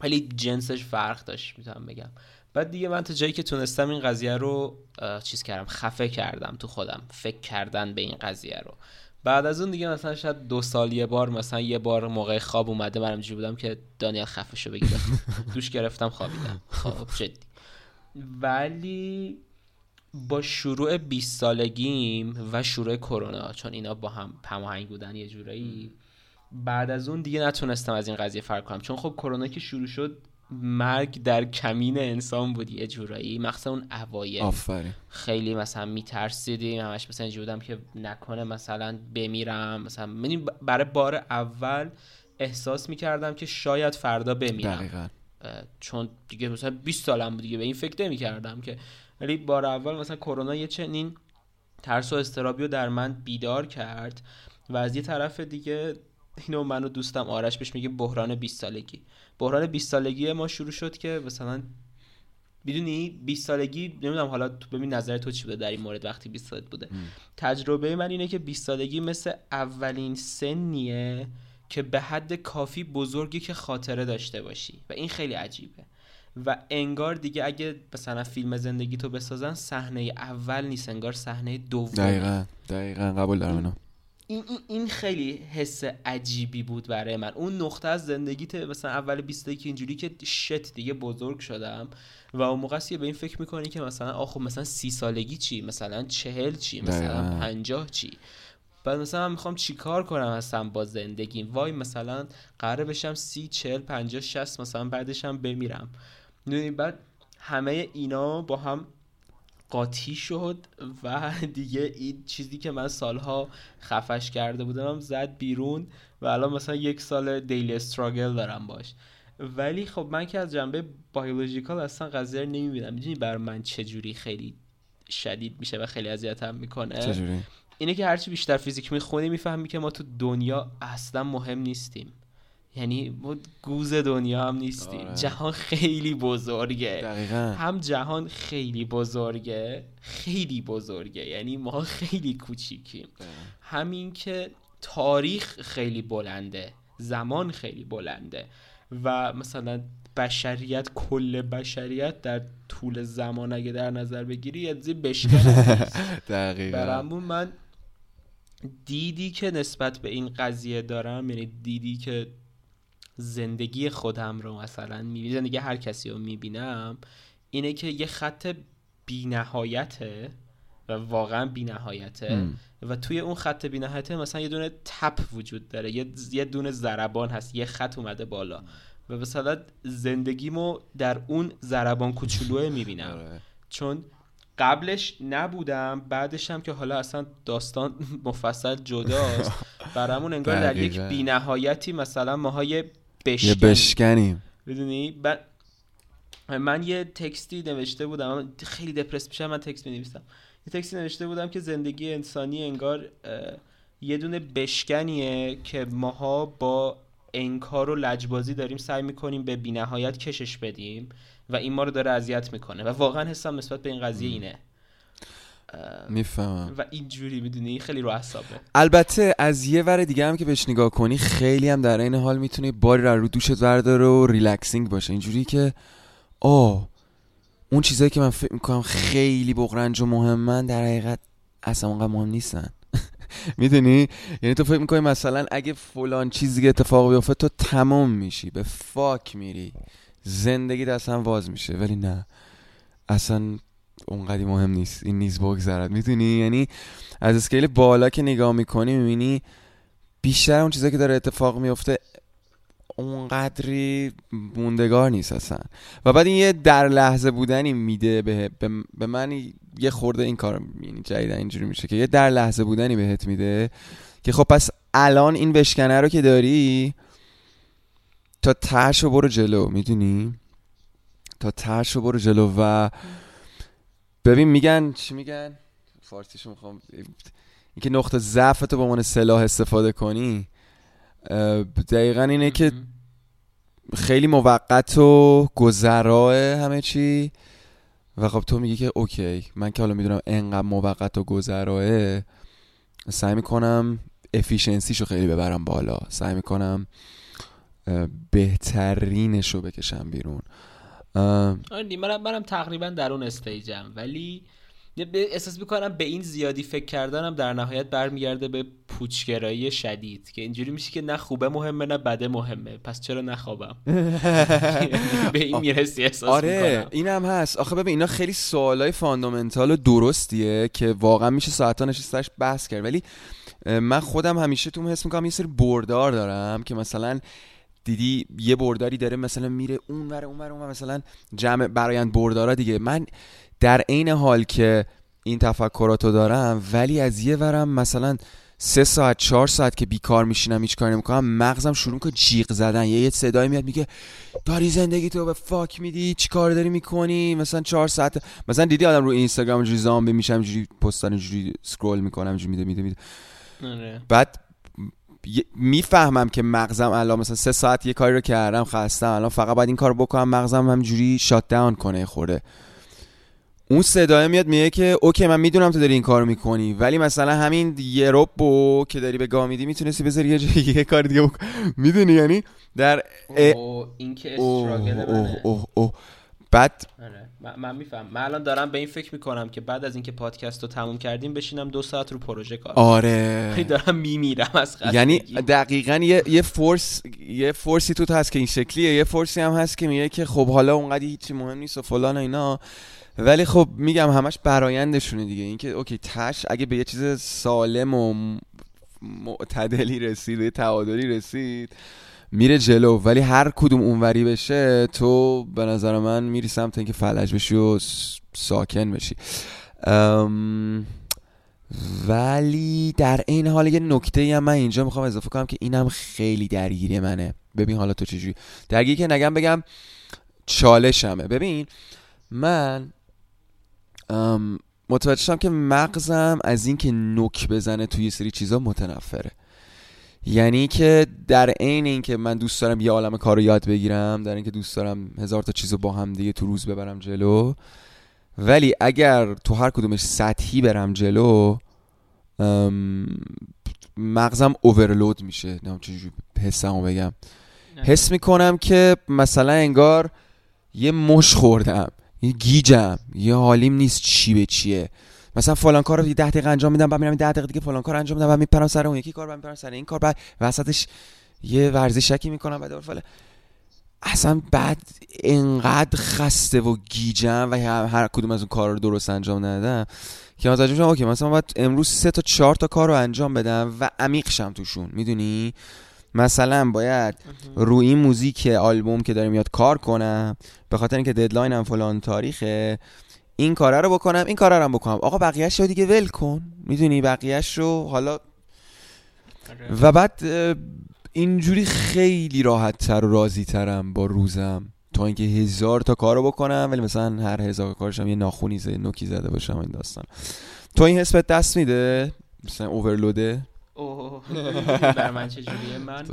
[SPEAKER 1] ولی جنسش فرق داشت می‌تونم بگم. بعد دیگه من تا جایی که تونستم این قضیه رو چیز کردم خفه کردم تو خودم فکر کردن به این قضیه رو. بعد از اون دیگه مثلا شاید دو سال یه بار مثلا یه بار موقع خواب اومده من بودم که دانیل خفه شو بگیره دوش گرفتم خوابیدم. خب. جدی. ولی با شروع 20 سالگیم و شروع کرونا چون اینا با هم هماهنگ بودن یه جورایی بعد از اون دیگه نتونستم از این قضیه فرق کنم. چون خب کرونا که شروع شد مرگ در کمین انسان بود یه جورایی. مخصوصا اون اوایل.
[SPEAKER 2] آفرین.
[SPEAKER 1] خیلی مثلا میترسیدیم همش مثلا اینجوری بودم که نکنه مثلا بمیرم. مثلا من برای بار اول احساس می‌کردم که شاید فردا بمیرم.
[SPEAKER 2] دقیقا.
[SPEAKER 1] چون دیگه مثلا 20 سالم بود دیگه. به این فکر نمی‌کردم که. ولی بار اول مثلا کرونا یه چنین ترس و استرابی رو در من بیدار کرد و از یه طرف دیگه اینو منو دوستم آرش بهش میگه بحران 20 سالگی. بحران 20 سالگی ما شروع شد که مثلا می‌دونی 20 سالگی نمی‌دونم حالا تو ببین نظر تو چی بوده در این مورد وقتی 20 سالت بوده. تجربه من اینه که 20 سالگی مثل اولین سنیه که به حد کافی بزرگی که خاطره داشته باشی و این خیلی عجیبه. و انگار دیگه اگه مثلا فیلم زندگی تو بسازن صحنه اول نیست انگار صحنه دوم.
[SPEAKER 2] دقیقا دقیقا قبول دارم اینو.
[SPEAKER 1] این, این, این خیلی حس عجیبی بود برای من. اون نقطه از زندگیت مثلا اول 20 که اینجوری که شت دیگه بزرگ شدم و اون موقع به این فکر می‌کنی که مثلا آخو مثلا سی سالگی چی؟ مثلا چهل چی؟ مثلا پنجاه چی؟ بعد مثلا من می‌خوام چیکار کنم هستم با زندگیم؟ وای مثلا قراره بشم سی چهل پنجاه شست مثلا بعدشم بمیرم. بعد همه اینا با هم قاطی شد و دیگه این چیزی که من سالها خفش کرده بودم زد بیرون و الان مثلا یک سال دیلی استراگل دارم باش. ولی خب من که از جنبه بایولوژیکال اصلا قضیه رو نمی‌بینم. می‌دونی بر من چجوری خیلی شدید میشه و خیلی اذیتم می‌کنه؟
[SPEAKER 2] چجوری؟
[SPEAKER 1] اینه که هرچی بیشتر فیزیک می‌خونی می‌فهمی که ما تو دنیا اصلا مهم نیستیم. یعنی ما گوز دنیا هم نیستیم. آره. جهان خیلی بزرگه.
[SPEAKER 2] دقیقا.
[SPEAKER 1] هم جهان خیلی بزرگه خیلی بزرگه. یعنی ما خیلی کوچیکیم. همین که تاریخ خیلی بلنده زمان خیلی بلنده. و مثلا بشریت کل بشریت در طول زمان اگه در نظر بگیری یه بشکن
[SPEAKER 2] دقیقا.
[SPEAKER 1] برامون من دیدی که نسبت به این قضیه دارم؟ یعنی دیدی که زندگی خودم رو مثلا می‌بینم زندگی هر کسی رو می‌بینم اینه که یه خط بینهایته و واقعا بینهایته و توی اون خط بینهایته مثلا یه دونه تپ وجود داره یه, یه دونه ضربان هست یه خط اومده بالا و مثلا زندگیمو در اون ضربان کوچولوه می‌بینم. آره. چون قبلش نبودم بعدش هم که حالا اصلا داستان مفصل جداست برامون انگار در یک بینهایتی مثلا ماهای بشکن
[SPEAKER 2] یه بشکنیم.
[SPEAKER 1] بدونی من یه text ی نوشته بودم. خیلی depressed میشم من text می نویسم یه text ی نوشته بودم که زندگی انسانی انگار یه دونه بشکنیه که ماها با انکار و لجبازی داریم سعی می‌کنیم به بینهایت کشش بدیم و این ما رو داره اذیت می‌کنه. و واقعا حسم نسبت به این قضیه اینه.
[SPEAKER 2] می‌فهمم.
[SPEAKER 1] و اینجوری می‌دونی خیلی رو حسابه
[SPEAKER 2] البته از یه ور دیگه هم که بهش نگاه کنی خیلی هم در عین حال می‌تونی باری رو دوشت برداره و relaxing باشه. اینجوری که آه اون چیزایی که من فکر می‌کنم خیلی بغرنج و مهمن در حقیقت اصلا اونقدر مهم نیستن. می‌دونی؟ یعنی تو فکر می‌کنی مثلا اگه فلان چیزی اتفاق بیفته تو تمام میشی به فاک میری. زندگی اصلا واز میشه. ولی نه. اصلا اونقدی مهم نیست. این نیز بگذرد. می‌دونی؟ یعنی از اسکیل بالا که نگاه می‌کنی می‌بینی بیشتر اون چیزایی که داره اتفاق میفته اونقدری موندگار نیست اصلا. و بعد این یه در لحظه بودنی میده به, به من یه خورده این کار یعنی جدیدن اینجوری میشه که یه در لحظه بودنی بهت میده که خب پس الان این بشکنه رو که داری تا ترش برو جلو. می‌دونی؟ تا ترش برو جلو و ببین میگن چی میگن؟ فارسیشو می‌خوام اینکه نقطه ضعف تو به عنوان سلاح استفاده کنی دقیقا اینه که خیلی موقت و گذراه همه چی. و خب تو میگی که okay من که حالا می‌دونم انقدر موقت و گذراه سعی می‌کنم efficiency شو خیلی ببرم بالا. سعی می‌کنم بهترینش رو بکشم بیرون.
[SPEAKER 1] آره منم منم تقریبا در اون stage م. ولی احساس می‌کنم به این زیادی فکر کردنم در نهایت برمیگرده به پوچگرایی شدید که اینجوری میشه که نه خوبه مهمه نه بده مهمه. پس چرا نخوابم؟ به این می‌رسی احساس
[SPEAKER 2] آره این هم هست. آخه ببین اینا خیلی سوالای فاندامنتال و درستیه که واقعا میشه ساعتا نشستش بحث کرد. ولی من خودم همیشه تو حس می‌کنم یه سری بردار دارم که مثلا دیدی یه برداری داره مثلا میره اون ور اون ور اون مثلا جمع برایند بردارا دیگه. من در عین حال که این تفکراتو دارم ولی از یه ورم مثلا سه ساعت چهار ساعت که بیکار میشینم هیچ کاری نمی‌کنم مغزم شروع که جیغ زدن. یه یه صدای میاد میگه داری زندگی تو به fuck میدی؟ چی کار داری می‌کنی؟ مثلا چهار ساعت. مثلا دیدی آدم رو اینستاگرام اینجوری زامبی میشم اینجوری پستان اینجوری scroll می‌کنم اینجوری میده میده میده.
[SPEAKER 1] آره.
[SPEAKER 2] بعد می‌فهمم که مغزم الان مثلا سه ساعت یه کاری رو کردم خستم. الان فقط باید این کار بکنم مغزم همجوری shut down کنه خورده اون صدای میاد میگه که okay من می‌دونم تو داری این کارو می‌کنی ولی مثلا همین یه روبو که داری به گاه میدی می‌تونستی بذاری یه جایی یه کار دیگه بکن می‌دونی یعنی در
[SPEAKER 1] اوه این که
[SPEAKER 2] اوه اوه. بعد
[SPEAKER 1] آره. من, میفهم. من الان دارم به این فکر می‌کنم که بعد از اینکه پادکست رو تموم کردیم بشینم دو ساعت رو پروژه کار.
[SPEAKER 2] آره.
[SPEAKER 1] دارم میمیرم از خستگی.
[SPEAKER 2] یعنی دقیقا یه, یه فورس یه فورسی تو هست که این شکلیه. یه فورسی هم هست که میگه که خب حالا اونقدر هیچی مهم نیست و فلان و اینا. ولی خب میگم همش برایندشونه دیگه. اینکه اوکی تش اگه به یه چیز سالم و معتدلی رسید و یه تعادلی رسید میره جلو ولی هر کدوم اونوری بشه تو به نظر من میری سمت اینکه فلج بشی و ساکن بشی. ام، ولی در این حال یه نکته هم من اینجا می‌خوام اضافه کنم که اینم خیلی درگیری منه. ببین حالا تو چجوری. درگیری که نگم بگم چالشمه. ببین من متوجه شدم که مغزم از اینکه نک بزنه توی سری چیزا متنفره. یعنی که در عین اینکه من دوست دارم یه عالم کار رو یاد بگیرم در اینکه دوست دارم هزار تا چیز رو با هم دیگه تو روز ببرم جلو. ولی اگر تو هر کدومش سطحی برم جلو مغزم اوورلود میشه. نمی‌دونم چجوری حسمو بگم. حس می‌کنم که مثلا انگار یه مش خوردم یه گیجم یه حالیم نیست چی به چیه. مثلا فلان کار رو یه ده دقیقه انجام میدم بعد میرم 10 دقیقه دیگه فلان کار انجام میدم بعد میپرم سر اون یکی کار بعد میپرم سر این کار بعد وسطش یه ورزشکی می‌کنم بعد فلان. اصلا بعد انقدر خسته و گیجم و هر, هر کدوم از اون کار رو درست انجام ندادم که متوجه میشم اوکی مثلا باید امروز سه تا چهار تا کار رو انجام بدم و عمیق شم توشون می‌دونی؟ مثلا باید رو این موزیک آلبوم که داره میاد کار کنم به خاطر اینکه ددلاینم فلان تاریخه این کاره رو بکنم این کاره رو هم بکنم. آقا بقیهش رو دیگه ول کن. می‌دونی بقیهش رو حالا. و بعد اینجوری خیلی راحت تر و راضی ترم با روزم. تا اینکه هزار تا کارو بکنم ولی مثلا هر هزار کارشم یه ناخونی زده نوکی زده باشم این داستان. تو این حس بهت دست میده؟ مثلا اوورلوده
[SPEAKER 1] اوه. بر من چجوریه؟ من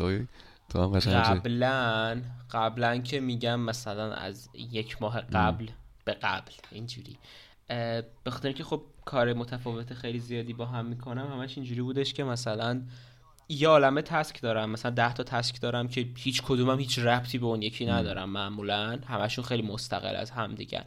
[SPEAKER 2] تو هم
[SPEAKER 1] قبلا قبلا که میگم مثلا از یک ماه قبل به قبل اینجوری. به خاطر اینکه خب کار متفاوت خیلی زیادی با هم می‌کنم همش اینجوری بودش که مثلا یه عالمه تسک دارم مثلا ده تا تسک دارم که هیچ کدومم هیچ ربطی به اون یکی ندارم معمولا همشون خیلی مستقل از هم دیگن.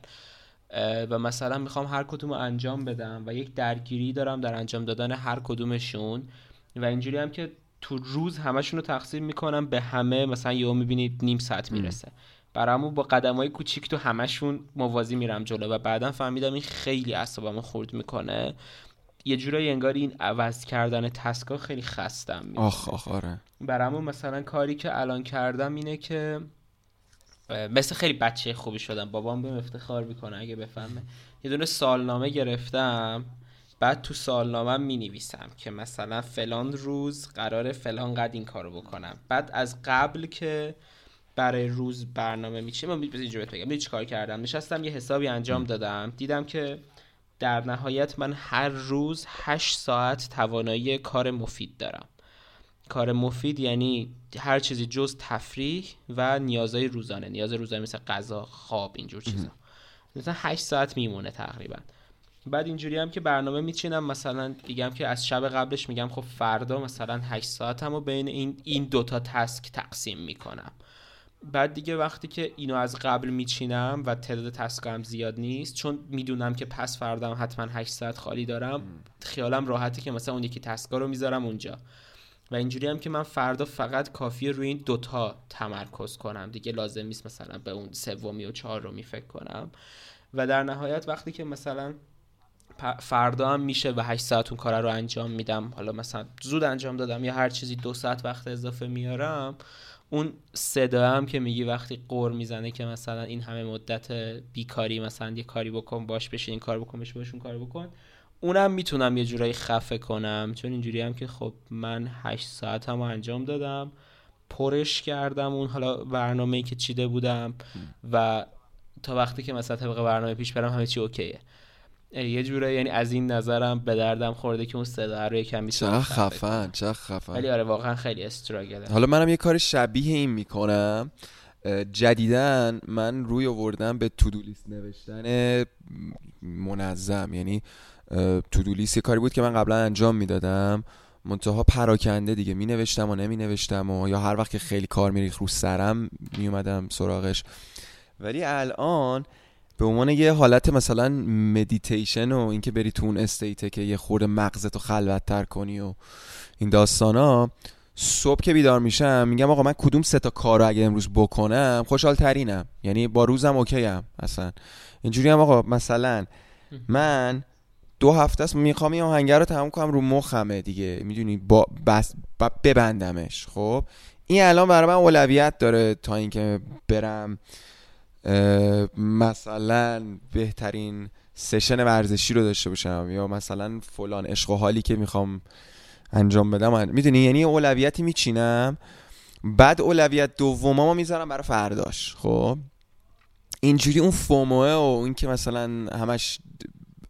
[SPEAKER 1] اه، و مثلا می‌خوام هر کدوم رو انجام بدم و یک درگیری دارم در انجام دادن هر کدومشون و اینجوری هم که تو روز همشون رو تقسیم می‌کنم به همه مثلا یهو می‌بینید نیم ساعت می‌رسه. برامو با قدم های کوچیک تو همشون موازی میرم جلو و بعدا فهمیدم این خیلی اعصابمو خورد می‌کنه. یه جورایی انگار این عوض کردن تسکا خیلی خستم می‌کنه
[SPEAKER 2] آخ آخ آره.
[SPEAKER 1] برامون مثلا کاری که الان کردم اینه که مثل خیلی بچه خوبی شدم. بابام بهم افتخار می‌کنه اگه بفهمه. یه دونه سالنامه گرفتم. بعد تو سالنامه می نویسم که مثلا فلان روز قرار فلان قد این کارو بکنم. بعد از قبل که برای روز برنامه میچینم. من اینجوری بهت بگم. چیکار کردم؟ نشستم یه حسابی انجام دادم. دیدم که در نهایت من هر روز 8 ساعت توانایی کار مفید دارم. کار مفید یعنی هر چیزی جز تفریح و نیازهای روزانه. نیاز روزانه مثل غذا خواب اینجور چیزا. مثلا 8 ساعت میمونه تقریبا. بعد اینجوری هم که برنامه میچینم. مثلا میگم که از شب قبلش میگم خب فردا مثلا 8 ساعتمو رو بین این این دوتا تسک تقسیم می‌کنم. بعد دیگه وقتی که اینو از قبل میچینم و تعداد تسکام زیاد نیست چون می‌دونم که پس فردام حتما 8 ساعت خالی دارم خیالم راحته که مثلا اون یکی تسکا رو می‌ذارم اونجا. و اینجوری هم که من فردا فقط کافیه روی این دوتا تمرکز کنم. دیگه لازم نیست مثلا به اون سومی و چهارمی فکر کنم. و در نهایت وقتی که مثلا فردا هم میشه و 8 ساعت اون کار رو انجام میدم حالا مثلا زود انجام دادم یا هر چیزی دو ساعت وقت اضافه میارم اون صدا هم که میگی وقتی قور می‌زنه که مثلا این همه مدت بیکاری مثلا یه کاری بکن باش بشین این کار بکن بش باشون کار بکن اونم می‌تونم یه جورایی خفه کنم. چون اینجوری هم که خب من هشت ساعت هم انجام دادم پرش کردم اون حالا برنامه ای که چیده بودم و تا وقتی که مثلا طبق برنامه پیش برم همه چی اوکیه. یه جوره یعنی از این نظرم به دردم خورده که اون صدا رو یکم
[SPEAKER 2] چه خفن چه خفن.
[SPEAKER 1] ولی آره واقعا خیلی استراگله.
[SPEAKER 2] حالا منم یه کار شبیه این می‌کنم. جدیدن من روی آوردم به تودو لیست نوشتن منظم. یعنی تودو لیست یه کاری بود که من قبلا انجام می‌دادم. منتها پراکنده دیگه می نوشتم و نمی نوشتم و یا هر وقت که خیلی کار میریخ رو سرم می اومدم سراغش. ولی الان به عنوان یه حالت مثلا مدیتیشن و اینکه بری تو اون استیته که یه خورده مغزتو خلوت تر کنی و این داستانا صبح که بیدار میشم میگم آقا من کدوم سه تا کارو اگه امروز بکنم خوشحال ترینم یعنی با روزم اوکی هم اصلا. اینجوری هم آقا مثلا من دو هفته است می‌خوام این آهنگر رو تمام کنم رو مخمه دیگه. می‌دونی؟ با بس ببندمش خب؟ این الان برای من اولویت داره تا اینکه برم مثلا بهترین سشن ورزشی رو داشته باشم یا مثلا فلان عشق و حالی که می‌خوام انجام بدم. می‌دونی؟ یعنی اولویتی میچینم. بعد اولویت دومامو می‌ذارم برای فرداش. خب؟ اینجوری اون فوموه و این که مثلا همش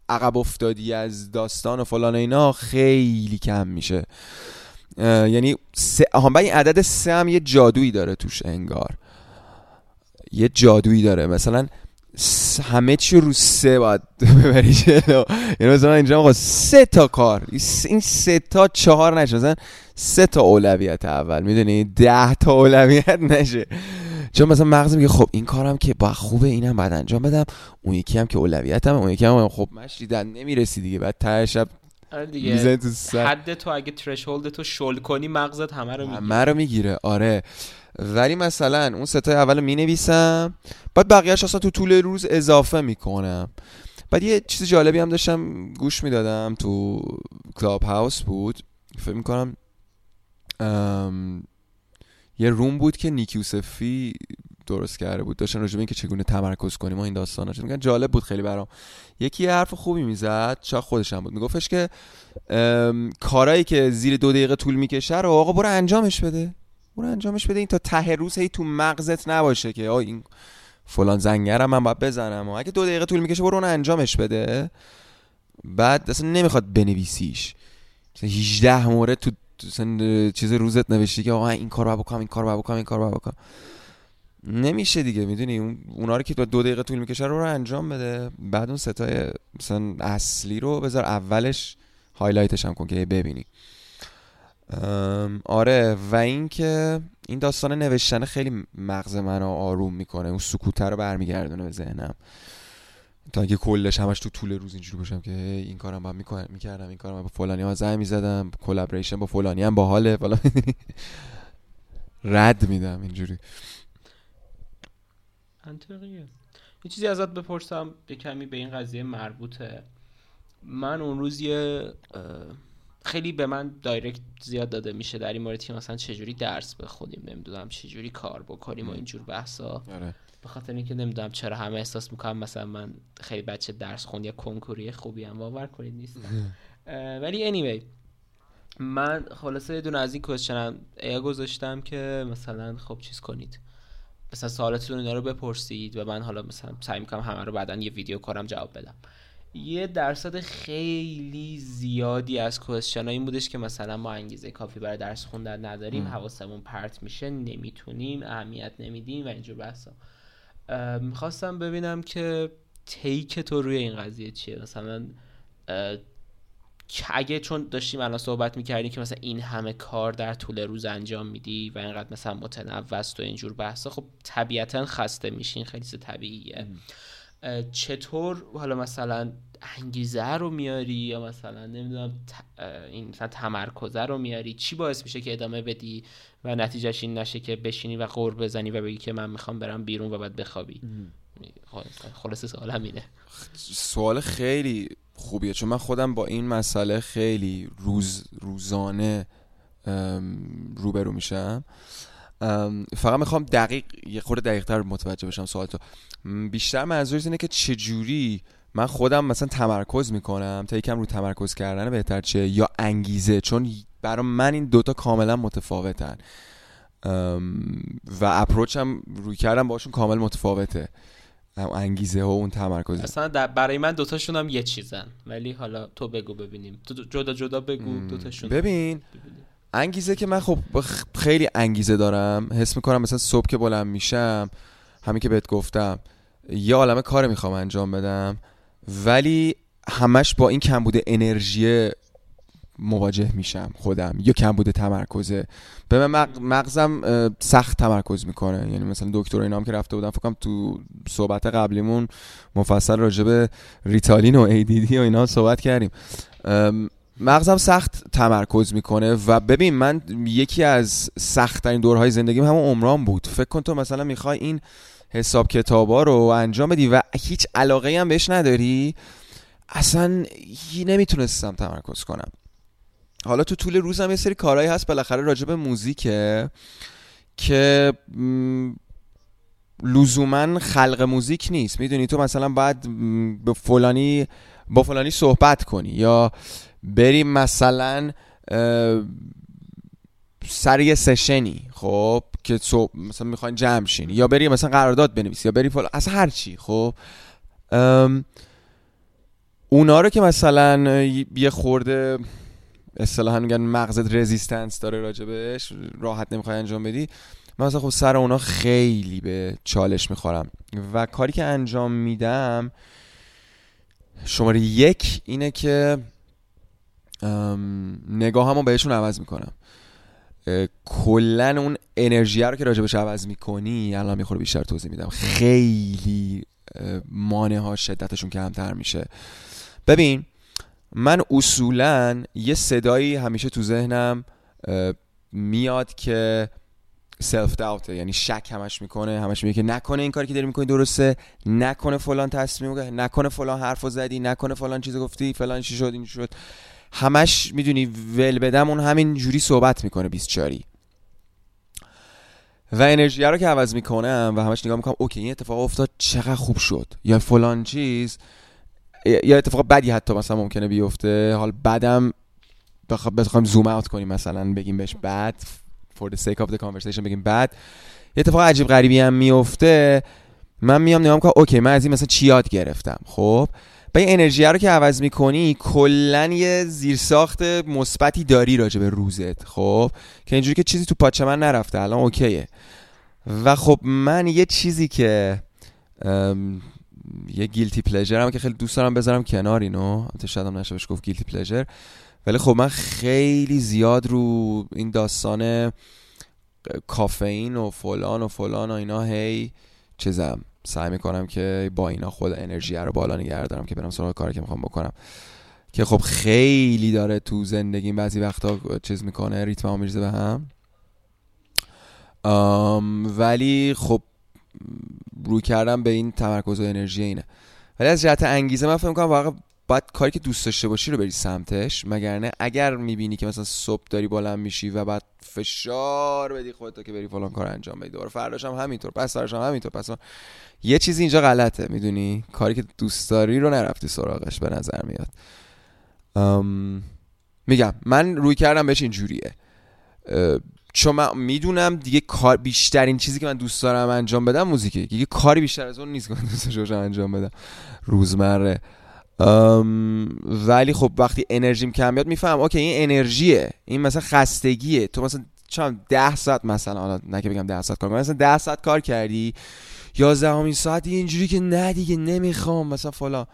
[SPEAKER 2] عقب افتادی از داستان و فلان اینا خیلی کم میشه. یعنی سه این عدد سه هم یه جادویی داره توش انگار. یه جادویی داره. مثلا همه چی رو سه باید ببری جلو. یعنی مثلا اینجا آقا سه تا کار. این سه تا چهار نشه. مثلا سه تا اولویت اول. می‌دونی؟ ده تا اولویت نشه. چون مثلا مغز میگه خب این کارم که با خوبه اینم بعد انجام بدم. اون یکی هم که اولویتم اون یکی هم خب مشیدن نمی‌رسی دیگه. بعد ته شب
[SPEAKER 1] آره دیگه. حد تو اگه ترشولد تو شل کنی مغزت همه رو می‌گیره.
[SPEAKER 2] همه رو می‌گیره. آره. ولی مثلا اون ستای اول می نویسم بعد بقیهش اصلا تو طول روز اضافه می‌کنم. بعد یه چیز جالبی هم داشتم گوش می‌دادم تو کلاب هاوس بود. فکر می‌کنم یه روم بود که نیکیوسفی درست کرده بود. داشتن راجع که چگونه تمرکز کنیم و این داستانا میگن جالب بود خیلی برام. یکی یه حرف خوبی می‌زد شاید خودش هم بود. میگفتش که کارایی که زیر دو دقیقه طول می‌کشه رو آقا برو انجامش بده. برو انجامش بده. این تا ته روز هی تو مغزت نباشه که آ این فلان زنگرم من باید بزنم. و اگه دو دقیقه طول می‌کشه برو اون انجامش بده. بعد اصلا نمی‌خواد بنویسیش. مثلا 18 مورد تو چیز روزت نوشتی که آقا این کار رو بکنم این کار رو بکنم این کار رو بکنم. نمیشه دیگه می‌دونی؟ اون اونا رو که دو دقیقه طول می‌کشه رو, رو انجام بده. بعد اون ستای مثلا اصلی رو بذار اولش highlight ش هم کن که ببینی. آره و اینکه این داستان نوشتن خیلی مغز منو آروم می‌کنه. اون سکوت رو برمیگردونه به ذهنم. تا اینکه کلش همش تو طول روز اینجوری باشم که این کارم باید می‌کردم این کارم با فلانی ها زنگ می‌زدم. collaboration با فلانی هم باحاله. حاله رد میدم اینجوری.
[SPEAKER 1] منطقیه. یه چیزی ازت بپرسم یه کمی به این قضیه مربوطه. من اون روز یه خیلی به من دایرکت زیاد داده میشه در این مورد که مثلا چجوری درس بخونیم نمی‌دونم چجوری کار بکنیم و اینجور بحثا. آره. به خاطر اینکه نمی‌دونم چرا همه احساس می‌کنم مثلا من خیلی بچه درس خون یا کنکوری خوبی هم باور کنید نیست. ولی anyway من خلاصه یه دونه از این کوشنم ایا گذاشتم که مثلا خب چیز کنید. مثلا سوالاتتون اینا رو بپرسید و من حالا مثلا سعی می‌کنم همه رو بعدا یه ویدیو کارم جواب بدم. یه درصد خیلی زیادی از کوشن این بودش که مثلا ما انگیزه کافی برای درس خوندن نداریم حواسمون پرت میشه نمی‌تونیم اهمیت نمیدیم و اینجور بحثا می‌خواستم ببینم که تیک تو روی این قضیه چیه؟ مثلا اگه چون داشتیم الان صحبت می‌کردیم که مثلا این همه کار در طول روز انجام میدی و اینقدر مثلا متنوست و اینجور بحثا خب طبیعتا خسته میشین خیلی طبیعیه. چطور حالا مثلا انگیزه رو میاری یا مثلا نمی‌دونم این مثلا تمرکزه رو میاری؟ چی باعث میشه که ادامه بدی و نتیجهش این نشه که بشینی و قور بزنی و بگی که من می‌خوام برم بیرون و بعد بخوابی؟ خلاصه سوال همینه
[SPEAKER 2] سوال خیلی خوبیه. چون من خودم با این مسئله خیلی روز روزانه روبرو میشم. فقط می‌خوام دقیق یه خورده دقیق تر متوجه بشم سوال تو بیشتر منظورت اینه که چجوری من خودم مثلا تمرکز می‌کنم تا یکم رو تمرکز کردن بهتر چه یا انگیزه؟ چون برای من این دوتا کاملا متفاوتن. و اپروچ هم روی کردم باشون کامل متفاوته. انگیزه و اون تمرکز
[SPEAKER 1] اصلا برای من دوتاشون هم یه چیزن. ولی حالا تو بگو ببینیم. تو جدا جدا بگو دوتاشون.
[SPEAKER 2] ببین انگیزه که من خب خیلی انگیزه دارم. حس می‌کنم مثلا صبح که بلند میشم همین که بهت گفتم یه عالم کار می‌خوام انجام بدم. ولی همش با این کم بوده انرژی مواجه میشم خودم. یا کم بوده تمرکزه. به من مغزم سخت تمرکز می‌کنه. یعنی مثلا دکتر اینام که رفته بودم فکرم تو صحبت قبلیمون مفصل راجع به ریتالین و ایدیدی و اینا صحبت کردیم. مغزم سخت تمرکز می‌کنه و ببین من یکی از سخت ترین دورهای زندگیم همون عمران بود. فکر کن تو مثلا می‌خوای این حساب کتابا رو انجام بدی و هیچ علاقه هم بهش نداری اصلا نمی‌تونستم تمرکز کنم. حالا تو طول روزم یه سری کارهایی هست بالاخره راجع به موزیکه که لزوما خلق موزیک نیست. می‌دونی تو مثلا باید به فلانی با فلانی صحبت کنی یا بریم مثلا سر یه سشنی خب که صبح مثلا می‌خواین جمع شین یا بری مثلا قرارداد بنویسی یا بری فلان اصلا هر چی خب. اونا رو که مثلا یه خورده اصطلاحا میگن مغزت رزیستنس داره راجبش راحت نمی‌خوای انجام بدی. من مثلا خب سر اونا خیلی به چالش می‌خورم. و کاری که انجام میدم شماره یک اینه که نگاه همو بهشون عوض می‌کنم. کلا اون انرژی رو که راجبش عوض می‌کنی الان می‌خوره بیشتر توضیح میدم. خیلی مانع ها شدتشون کمتر میشه. ببین من اصولا یه صدایی همیشه تو ذهنم میاد که self-doubt ه یعنی شک همش می‌کنه همش میگه که نکنه این کاری که داری می‌کنی درسته نکنه فلان تصمیم نکنه فلان حرفو زدی نکنه فلان چیزو گفتی فلان چی شد این شد. همش می‌دونی ول بدم اون همین جوری صحبت می‌کنه 24 و انرژی رو که عوض می‌کنم و همش نگاه می‌کنم okay این اتفاق افتاد چقدر خوب شد. یا فلان چیز یا اتفاق بدی حتی مثلا ممکنه بیفته. حال بعدم بخوایم zoom out کنیم مثلا بگیم بهش بد. For the sake of the conversation بگیم بد. یه اتفاق عجیب غریبی هم میفته. من میام نگاه می‌کنم okay من از این مثلا چی یاد گرفتم؟ خب و این انرژی رو که عوض می‌کنی کلا یه زیرساخت مثبتی داری راجع به روزت خب؟ که اینجوری که چیزی تو پاچه من نرفته الان okay ه. و خب من یه چیزی که یه guilty pleasure هم که خیلی دوست دارم بذارم کنار اینو. البته شاید هم نشه گفت guilty pleasure ولی خب من خیلی زیاد رو این داستان کافئین و فلان و فلان و اینا هی چیزم. سعی می‌کنم که با اینا خود انرژی رو بالا نگه دارم که برم سراغ کاری که می‌خوام بکنم. که خب خیلی داره تو زندگی بعضی وقتا چیز می‌کنه ریتم میرزه به هم. ولی خب روی کردم به این تمرکز و انرژی اینه. ولی از جهت انگیزه من فکر می‌کنم واقعا باید کاری که دوست داشته باشی رو بری سمتش مگرنه اگر می‌بینی که مثلا صبح داری بلند میشی و بعد فشار بدی خودت که بری فلان کار انجام بدی. دوباره فرداش هم همینطور پس فرداش هم همینطور پس یه چیزی اینجا غلطه می‌دونی؟ کاری که دوست داری رو نرفتی سراغش به نظر میاد. میگم من روی کردم بهش اینجوریه. چون من می‌دونم دیگه کار بیشترین چیزی که من دوست دارم انجام بدم موزیکه. دیگه کاری بیشتر از اون نیست که من دوست انجام بدم. روزمره. ولی خب وقتی انرژیم کم میاد میفهمم okay این انرژیه. این مثلا خستگیه. تو مثلا چند ده ساعت مثلا حالا نه که بگم ده ساعت کار مثلا ده ساعت کار کردی یازدهمین ساعت اینجوری که نه دیگه نمی‌خوام مثلا فلان.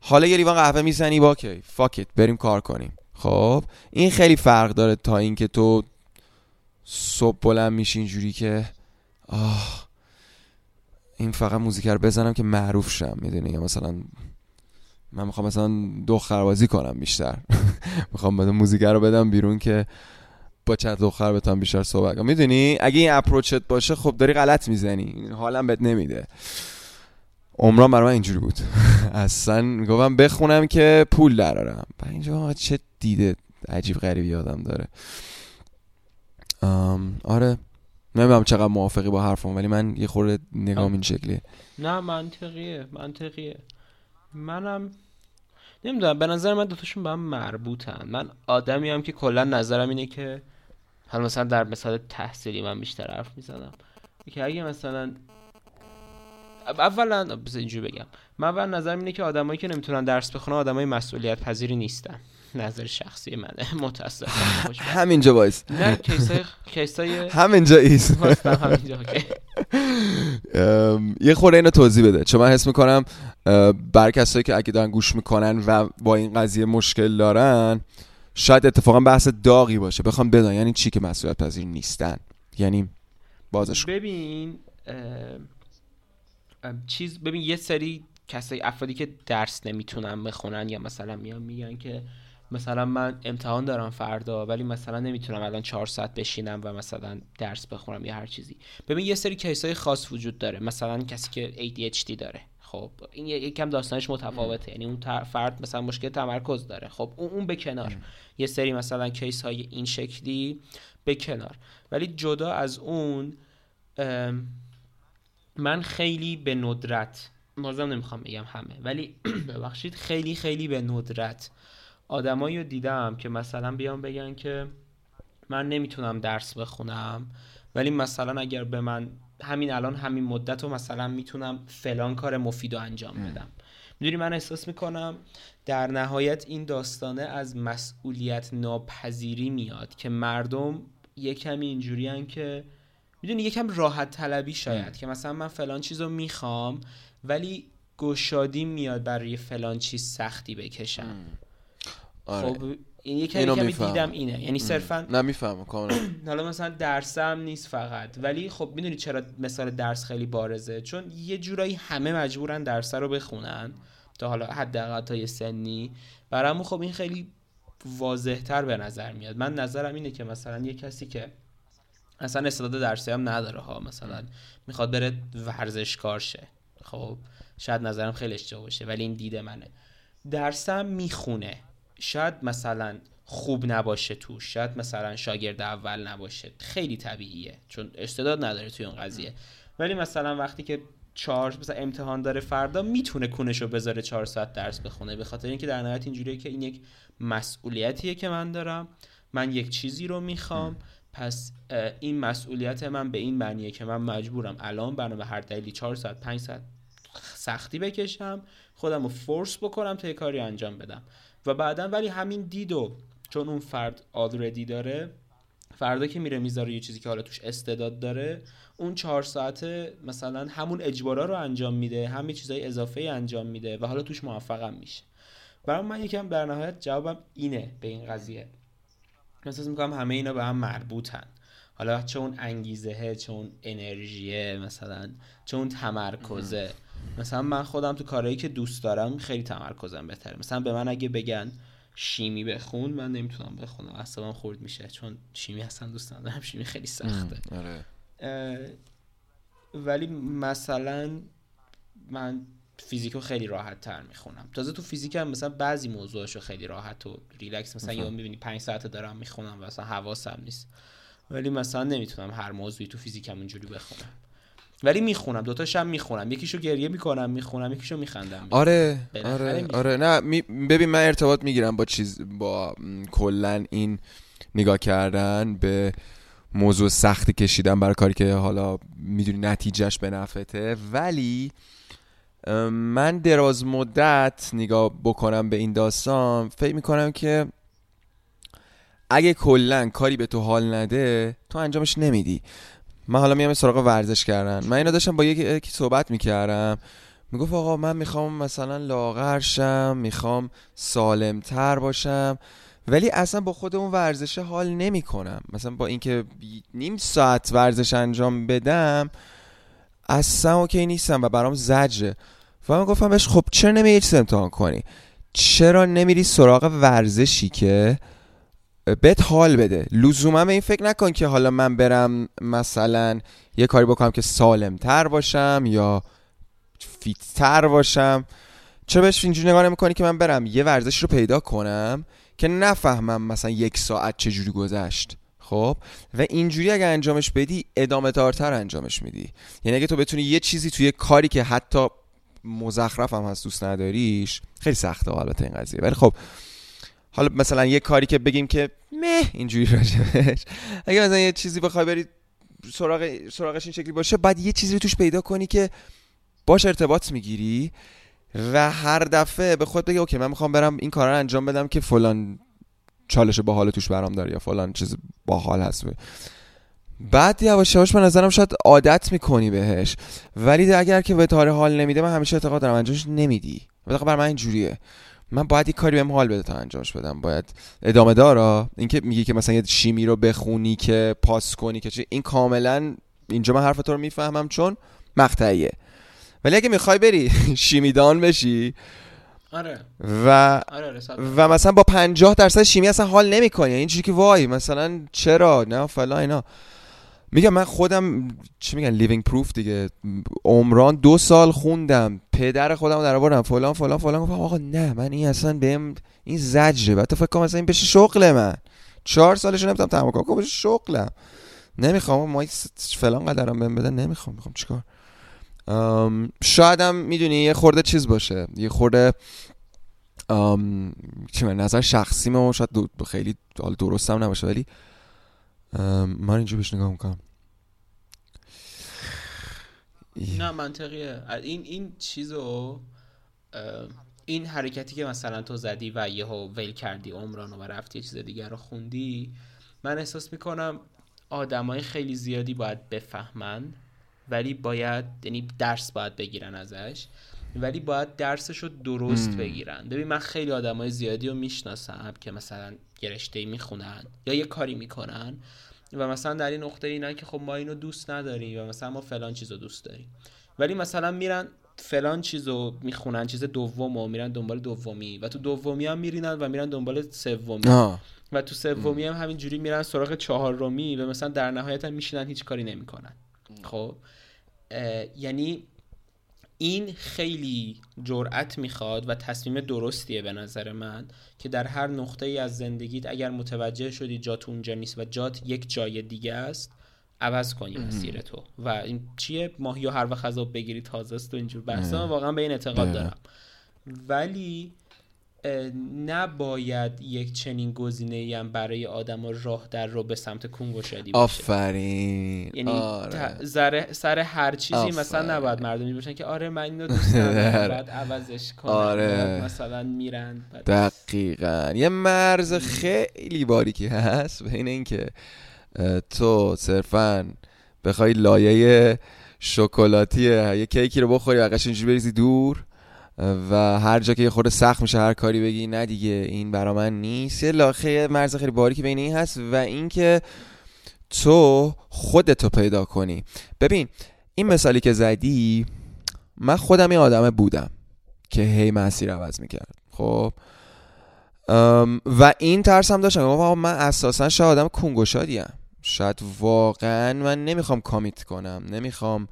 [SPEAKER 2] حالا یه لیوان قهوه می‌زنی با okay fuck it بریم کار کنیم. خب این خیلی فرق داره تا اینکه تو صبح بلند میشی اینجوری که آه این فقط موزیک رو بزنم که معروف شم می‌دونی؟ مثلا من می‌خوام مثلا دختربازی کنم بیشتر. می‌خوام مثلا موزیک رو بدم بیرون که با چند دختر بتونم بیشتر صحبت کنم. می‌دونی؟ اگه این اپروچت باشه خب داری غلط می‌زنی. حالم بهت نمیده. عمران برای اینجوری بود. اصلا گفتم بخونم که پول درارم و اینجا چه دیده عجیب غریبی آدم داره. آره. نمی‌دونم چقدر موافقی با حرفم ولی من یه خورده نگام این شکلیه.
[SPEAKER 1] نه منطقیه منطقیه. منم نمی‌دونم به نظر من دوتاشون به هم مربوطن. من آدمی هم که کلا نظرم اینه که حالا مثلا در مثال تحصیلی من بیشتر حرف می‌زنم. که اگه مثلا اولا بذار اینجوری بگم. من اول نظرم اینه که آدمایی که نمی‌تونن درس بخونن آدمای مسئولیت پذیری نیستن. نظر شخصی منه. متاسفم
[SPEAKER 2] همینجا وایس.
[SPEAKER 1] نه کیسای کیسای
[SPEAKER 2] همینجا ایست. یه خورده اینو توضیح بده. چون من حس می‌کنم بر کسایی که اگه دارن گوش می‌کنن و با این قضیه مشکل دارن شاید اتفاقا بحث داغی باشه. بخوام بدن یعنی چی که مسئولیت پذیر نیستن؟ یعنی بازش.
[SPEAKER 1] ببین چیز ببین یه سری کسایی افرادی که درس نمی‌تونن بخونن یا مثلا میان میگن که مثلا من امتحان دارم فردا ولی مثلا نمی‌تونم الان چهار ساعت بشینم و مثلا درس بخونم یا هر چیزی. ببین یه سری کیس های خاص وجود داره. مثلا کسی که ADHD داره. خب این یه- یکم داستانش متفاوته. یعنی اون فرد مثلا مشکل تمرکز داره. خب اون اون به کنار. یه سری مثلا کیس های این شکلی به کنار. ولی جدا از اون من خیلی به ندرت بازم نمی‌خوام بگم همه ولی ببخشید خیلی خیلی به ندرت آدمایی رو دیدم که مثلا بیان بگن که من نمی‌تونم درس بخونم ولی مثلا اگر به من همین الان همین مدت رو مثلا می‌تونم فلان کار مفید رو انجام بدم. می‌دونی من احساس می‌کنم در نهایت این داستانه از مسئولیت ناپذیری میاد که مردم یه کمی اینجوری که می‌دونی یکم راحت طلبی شاید که مثلا من فلان چیز رو می‌خوام ولی گشادی میاد برای فلان چیز سختی بکشم.
[SPEAKER 2] آره.
[SPEAKER 1] خب این یه
[SPEAKER 2] اینو
[SPEAKER 1] کمی
[SPEAKER 2] می‌فهمم.
[SPEAKER 1] دیدم اینه. یعنی صرفا
[SPEAKER 2] نه می‌فهمم کاملا.
[SPEAKER 1] حالا مثلا درسم نیست فقط. ولی خب می‌دونی چرا مثال درس خیلی بارزه؟ چون یه جورایی همه مجبورن درس رو بخونن تا حالا حداقل تا یه سنی. برامون خب این خیلی واضحتر به نظر میاد. من نظرم اینه که مثلا یه کسی که اصلا استعداد درسی هم نداره ها مثلا می‌خواد بره ورزشکار شه. خب شاید نظرم خیلی اشتباه باشه ولی این دیده منه. درسم می‌خونه. شاید مثلا خوب نباشه توش شاید مثلا شاگرد اول نباشه. خیلی طبیعیه چون استعداد نداره توی اون قضیه. ولی مثلا وقتی که چهار مثلا امتحان داره فردا می‌تونه کونشو بذاره چهار ساعت درس بخونه. به خاطر اینکه در نهایت اینجوریه که این یک مسئولیتیه که من دارم. من یک چیزی رو می‌خوام. پس این مسئولیت من به این معنیه که من مجبورم الان بنا به هر دلیلی چهار ساعت پنج ساعت سختی بکشم خودم رو فورس بکنم تا یه کاری انجام بدم. و بعدا ولی همین دیدو چون اون فرد آلردی داره فردا که میره می‌ذاره یه چیزی که حالا توش استعداد داره اون چهار ساعته مثلا همون اجبارا رو انجام میده همین چیزای اضافه ای انجام میده و حالا توش موفقم میشه. برای من یکم در نهایت جوابم اینه به این قضیه. احساس می‌کنم همه اینا به هم مربوطن. حالا چه اون انگیزه چه اون انرژیه مثلا چه اون تمرکزه. مثلا من خودم تو کارهایی که دوست دارم خیلی تمرکزم بهتره. مثلا به من اگه بگن شیمی بخون من نمی‌تونم بخونم. اصلا خورد میشه. چون شیمی اصلا دوست ندارم. شیمی خیلی سخته.
[SPEAKER 2] آره.
[SPEAKER 1] ولی مثلا من فیزیکو خیلی راحت تر می‌خونم. تازه تو فیزیک هم مثلا بعضی موضوعاشو خیلی راحت و ریلکس. مثلا یهو می‌بینی پنج ساعت دارم می‌خونم و اصلا حواسم نیست. ولی مثلا نمی‌تونم هر موضوعی تو فیزیکم اونجوری بخونم. ولی می‌خونم دوتاش هم می‌خونم. یکیشو گریه می‌کنم می‌خونم یکیشو میخندم.
[SPEAKER 2] آره آره. آره. نه می- ببین من ارتباط می‌گیرم با چیز با کلا این نگاه کردن به موضوع سختی کشیدن برای کاری که حالا می‌دونی نتیجهش به نفته ولی من دراز مدت نگاه بکنم به این داستان فکر می‌کنم که اگه کلا کاری به تو حال نده تو انجامش نمیدی. من حالا میام سراغ ورزش کردن. من اینا داشتم با یکی یکی صحبت می‌کردم. می‌گفت آقا من می‌خوام مثلا لاغر شم می‌خوام سالمتر باشم ولی اصلا با خود اون ورزش حال نمی کنم مثلا با اینکه نیم ساعت ورزش انجام بدم اصلا اوکی نیستم و برام زجره و من گفتم بهش خب چرا نمی چیز کنی؟ چرا نمیری سراغ ورزشی که بهت حال بده. لزوما به این فکر نکن که حالا من برم مثلا یه کاری بکنم که سالمتر باشم یا فیتتر باشم. چرا بهش اینجوری نگاه نمی‌کنی که من برم یه ورزش رو پیدا کنم که نفهمم مثلا یک ساعت چجوری گذشت. خب؟ و اینجوری اگه انجامش بدی ادامه دارتر انجامش میدی. یعنی اگه تو بتونی یه چیزی توی کاری که حتی مزخرف هم هست دوست نداریش خیلی سخته البته این قضیه. ولی خب حالا مثلا یه کاری که بگیم که مه اینجوری راجبش. اگه مثلا یه چیزی بخوای برید سراغ سراغش این شکلی باشه بعد یه چیزی رو توش پیدا کنی که باش ارتباط می‌گیری و هر دفعه به خود بگی اوکی من می‌خوام برم این کار رو انجام بدم که فلان چالش باحال توش برام داره یا فلان چیز باحال هست. بعد یواش یواش به نظرم شاید عادت می‌کنی بهش. ولی اگر که به تاره حال نمیده من همیشه اعتقاد دارم انجامش نمیدی. بر من اینجوریه. من باید یه کاری بهم حال بده تا انجامش بدم. باید ادامه دارا اینکه میگی که مثلا یه شیمی رو بخونی که پاس کنی که این کاملا اینجا من حرف تو رو می‌فهمم چون مقطعیه. ولی اگه می‌خوای بری شیمیدان بشی
[SPEAKER 1] آره.
[SPEAKER 2] و آره و مثلا با 50 درصد شیمی اصلا حال نمی‌کنی. اینجوری که وای مثلا چرا؟ نه فلان اینا. میگم من خودم چی میگن living proof دیگه. عمران دو سال خوندم پدر خودم در آوردم فلان فلان فلان. گفتم آقا نه من این اصلا بهم این زجره. بعد فکر کنم مثلا این بشه شغل من. چهار سالش نمی‌تونم تمام کنم بشه شغلم. نمی‌خوام ما فلان قدرم بهم بدن. نمی‌خوام. می‌خوام چیکار؟ شایدم می‌دونی یه خورده چیز باشه. یه خورده چی من نظر شخصی ما شاید دو خیلی درستم نباشه ولی من اینجا بهش نگاه می‌کنم.
[SPEAKER 1] نه منطقیه. این این چیزو این حرکتی که مثلا تو زدی و یهو ول کردی عمرانو و رفتی یه چیز دیگر رو خوندی من احساس می‌کنم آدمای خیلی زیادی باید بفهمن ولی باید یعنی درس باید بگیرن ازش ولی باید درسش رو درست بگیرن. ببین من خیلی آدمای زیادی رو می‌شناسم که مثلا یه رشته می‌خونن یا یه کاری می‌کنن و مثلا در این نقطه اینا که خب ما اینو دوست نداریم و مثلا ما فلان چیز رو دوست داریم. ولی مثلا میرن فلان چیز رو می‌خونن چیز دوم و میرن دنبال دومی و تو دومی هم میرینن و میرن دنبال سومی. و تو سومی هم همینجوری میرن سراغ چهار رومی و مثلا در نهایت هم میشینن هیچ کاری نمی‌کنن. خب؟ یعنی این خیلی جرأت می‌خواد و تصمیم درستیه به نظر من که در هر نقطه ای از زندگیت اگر متوجه شدی جات اونجا نیست و جات یک جای دیگه است عوض کنی مسیر تو. و این چیه؟ ماهی و هر وقت غذا بگیری تازه است و اینجور بحثا. واقعا به این اعتقاد دارم. ولی نباید یک چنین گزینه هم برای آدم راه در رو به سمت کنگوشادی
[SPEAKER 2] باشه. آفرین.
[SPEAKER 1] یعنی آره. سر هر چیزی آفرین. مثلا نباید مردمی باشن که آره من اینو دوست دارم بعد عوضش کنم آره. مثلا میرن.
[SPEAKER 2] دقیقا. یه مرز خیلی باریکی هست بین اینکه تو صرفا بخوای لایه شکلاتی یه کیکی رو بخوری و قشنگ بریزی دور. و هر جا که یه خورده سخت میشه هر کاری بگی نه دیگه این برا من نیست. یه لاخه مرز خیلی باریکی بین این هست و اینکه تو خودتو پیدا کنی. ببین این مثالی که زدی من خودم این آدم بودم که هی مسیر عوض می‌کرد. خب؟ و این ترس هم داشتم من اساسا شاید آدم کنگوشادیم شاید واقعا من نمی‌خوام کامیت کنم نمی‌خوام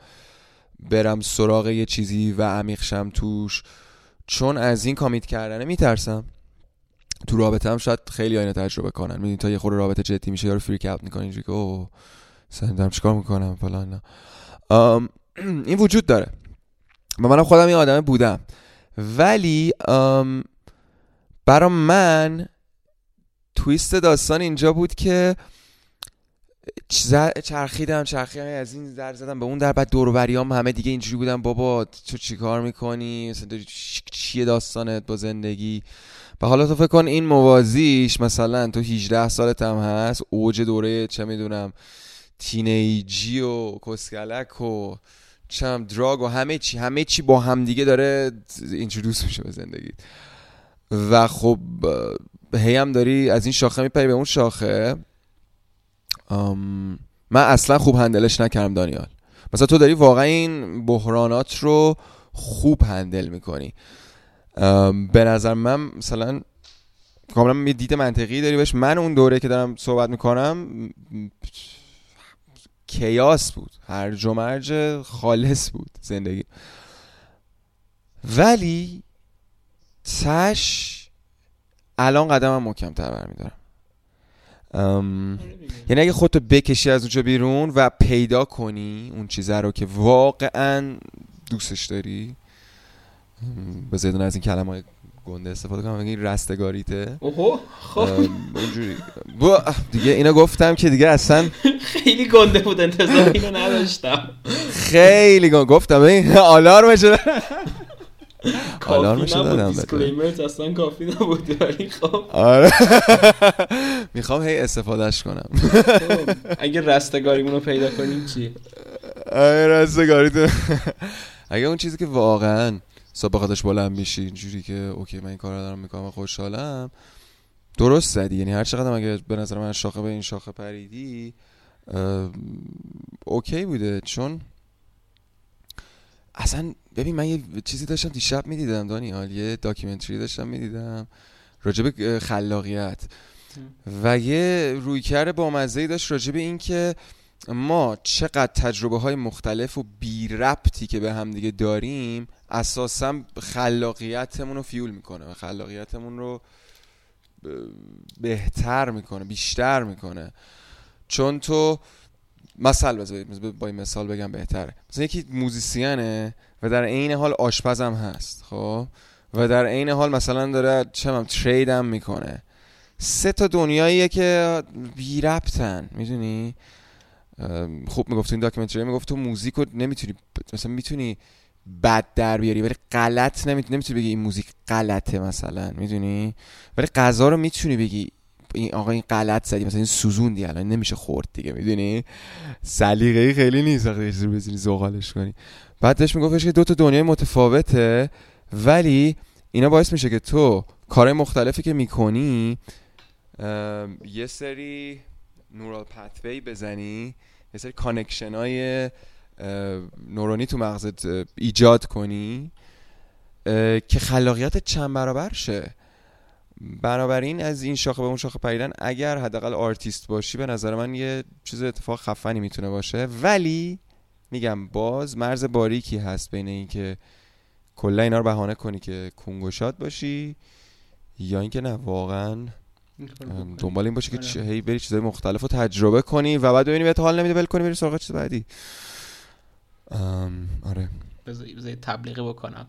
[SPEAKER 2] برم سراغ یه چیزی و عمیق شم توش. چون از این کامیت کردنه میترسم. تو رابطه هم شاید خیلی آینه تجربه کنن. می‌دونی تا یه خورده رابطه جدی میشه یارو فریک اوت می‌کنه اینجوری که اوه دارم چیکار می‌کنم فلان این وجود داره. و منم خودم این آدم بودم. ولی برا من تویست داستان اینجا بود که چرخیدم چرخیدم از این در زدم به اون در بعد دوروبریام همه دیگه اینجوری بودم بابا تو چیکار می‌کنی؟ مثلا چیه داستانت با زندگی؟ و حالا تو فکر کن این موازیش مثلا تو 18 سالت هم هست اوج دوره چه می‌دونم تینیجی و کسکلک و چم دراگ و همه چی همه چی با همدیگه داره اینترودوس میشه به زندگی و خب هی هم داری از این شاخه میپری به اون شاخه. من اصلا خوب هندلش نکردم دانیال. مثلا تو داری واقعا این بحرانات رو خوب هندل می‌کنی. به نظر من مثلا کاملا می دید منطقی داری بهش. من اون دوره که دارم صحبت می‌کنم کیاس بود. هر و مرج خالص بود زندگی. ولی تش الان قدمم محکم تر برمیدارم. ام، یعنی اگه خودتو بکشی از اونجا بیرون و پیدا کنی اون چیزه رو که واقعا دوستش داری یه دونه از این کلمه های گنده استفاده کنم بگی رستگاریته.
[SPEAKER 1] اوهو خب.
[SPEAKER 2] با- دیگه اینو گفتم که دیگه اصلا
[SPEAKER 1] خیلی گنده بود انتظار اینو نداشتم.
[SPEAKER 2] خیلی گفتم این آلارمش دادم آلارمش
[SPEAKER 1] کافی
[SPEAKER 2] دادم. disclaimer
[SPEAKER 1] ت اصلا کافی نبود ولی خب.
[SPEAKER 2] آره. می‌خوام هی استفادهش کنم.
[SPEAKER 1] خب، اگه رستگاریمون رو پیدا کنیم چی؟
[SPEAKER 2] آره رستگاری تو اگه اون چیزی که واقعا صبح بخاطرش بلند میشی اینجوری که okay من این کار رو دارم می‌کنم و خوشحالم درست زدی. یعنی هر چقدر اگه به نظر من شاخه به این شاخه پریدی okay بوده. چون اصلا ببین من یه چیزی داشتم دیشب می‌دیدم دانیال یه documentary داشتم می‌دیدم راجب خلاقیت. و یه رویکرد بامزه ای داشت راجب این که ما چقدر تجربه های مختلف و بی ربطی که به هم دیگه داریم اساسا خلاقیتمون رو fuel می‌کنه و خلاقیتمون رو بهتر می‌کنه بیشتر می‌کنه. چون تو مثل بذار بذار با این مثال بگم بهتره. مثلا یکی musician ه و در عین حال آشپزم هست خب؟ و در عین حال مثلا داره چه می‌دونم trade هم می‌کنه. سه تا دنیاییه که بی ربطن می‌دونی؟ خوب می‌گفت این documentary می‌گفت تو موزیک رو نمی‌تونی مثلا می‌تونی بد در بیاری ولی غلط نمی‌تونی نمی‌تونی بگی این موزیک غلطه مثلا می‌دونی؟ ولی غذا رو می‌تونی بگی این آقا این غلط زدی مثلا این سوزوندی الان نمیشه خورد دیگه می‌دونی؟ سلیقه‌ای خیلی نیست وقتی چیزی بزنی زغالش کنی. بعد داشت میگفتش که دو تا دنیای متفاوته ولی اینا باعث میشه که تو کارهای مختلفی که می‌کنی یه سری neural pathway بزنی یه سری connection های نورونی تو مغزت ایجاد کنی که خلاقیت چند برابر شه. بنابراین از این شاخه به اون شاخه پریدن اگر حداقل آرتیست باشی به نظر من یه چیز اتفاق خفنی می‌تونه باشه. ولی میگم باز مرز باریکی هست بین این که کلا اینا رو بهانه کنی که کون‌گشاد باشی یا اینکه نه واقعا دنبال این باشه که
[SPEAKER 1] آره.
[SPEAKER 2] هی بری چیزای مختلف رو تجربه کنی و بعد ببینی بهت حال نمیده ول کنی بری سراغ چیز بعدی. آره.
[SPEAKER 1] بذار تبلیغی بکنم.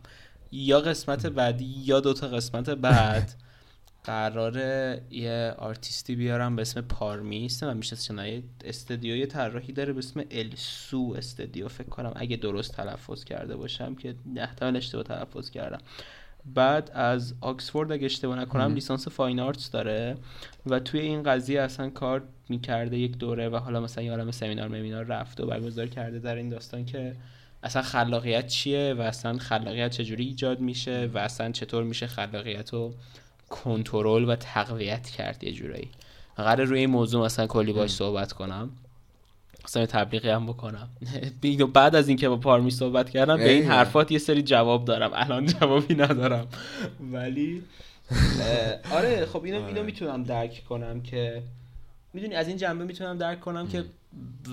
[SPEAKER 1] یا قسمت بعدی یا دوتا قسمت بعد. قراره یه آرتیستی بیارم به اسم پارمیس دوست من میشه یه استدیو یه طراحی داره به اسم السو studio. فکر کنم اگه درست تلفظ کرده باشم که احتمال اشتباه تلفظ کردم. بعد از آکسفورد اگه اشتباه نکنم. لیسانس fine arts داره و توی این قضیه اصلا کار می‌کرده یک دوره و حالا مثلا یه عالم سمینار ممینار رفته و برگزار کرده در این داستان که اصلا خلاقیت چیه و اصلا خلاقیت چجوری ایجاد میشه و اصلا چطور میشه خلاقیت رو کنترل و تقویت کرد یه جورایی. قرار روی این موضوع مثلا کلی باش صحبت کنم. اصلا یه تبلیغی هم بکنم. بعد از اینکه با پارمی صحبت کردم به این. حرفات یه سری جواب دارم. الان جوابی ندارم. ولی آره خب اینو اینو
[SPEAKER 2] آره.
[SPEAKER 1] می‌تونم درک کنم که می‌دونی از این جنبه می‌تونم درک کنم که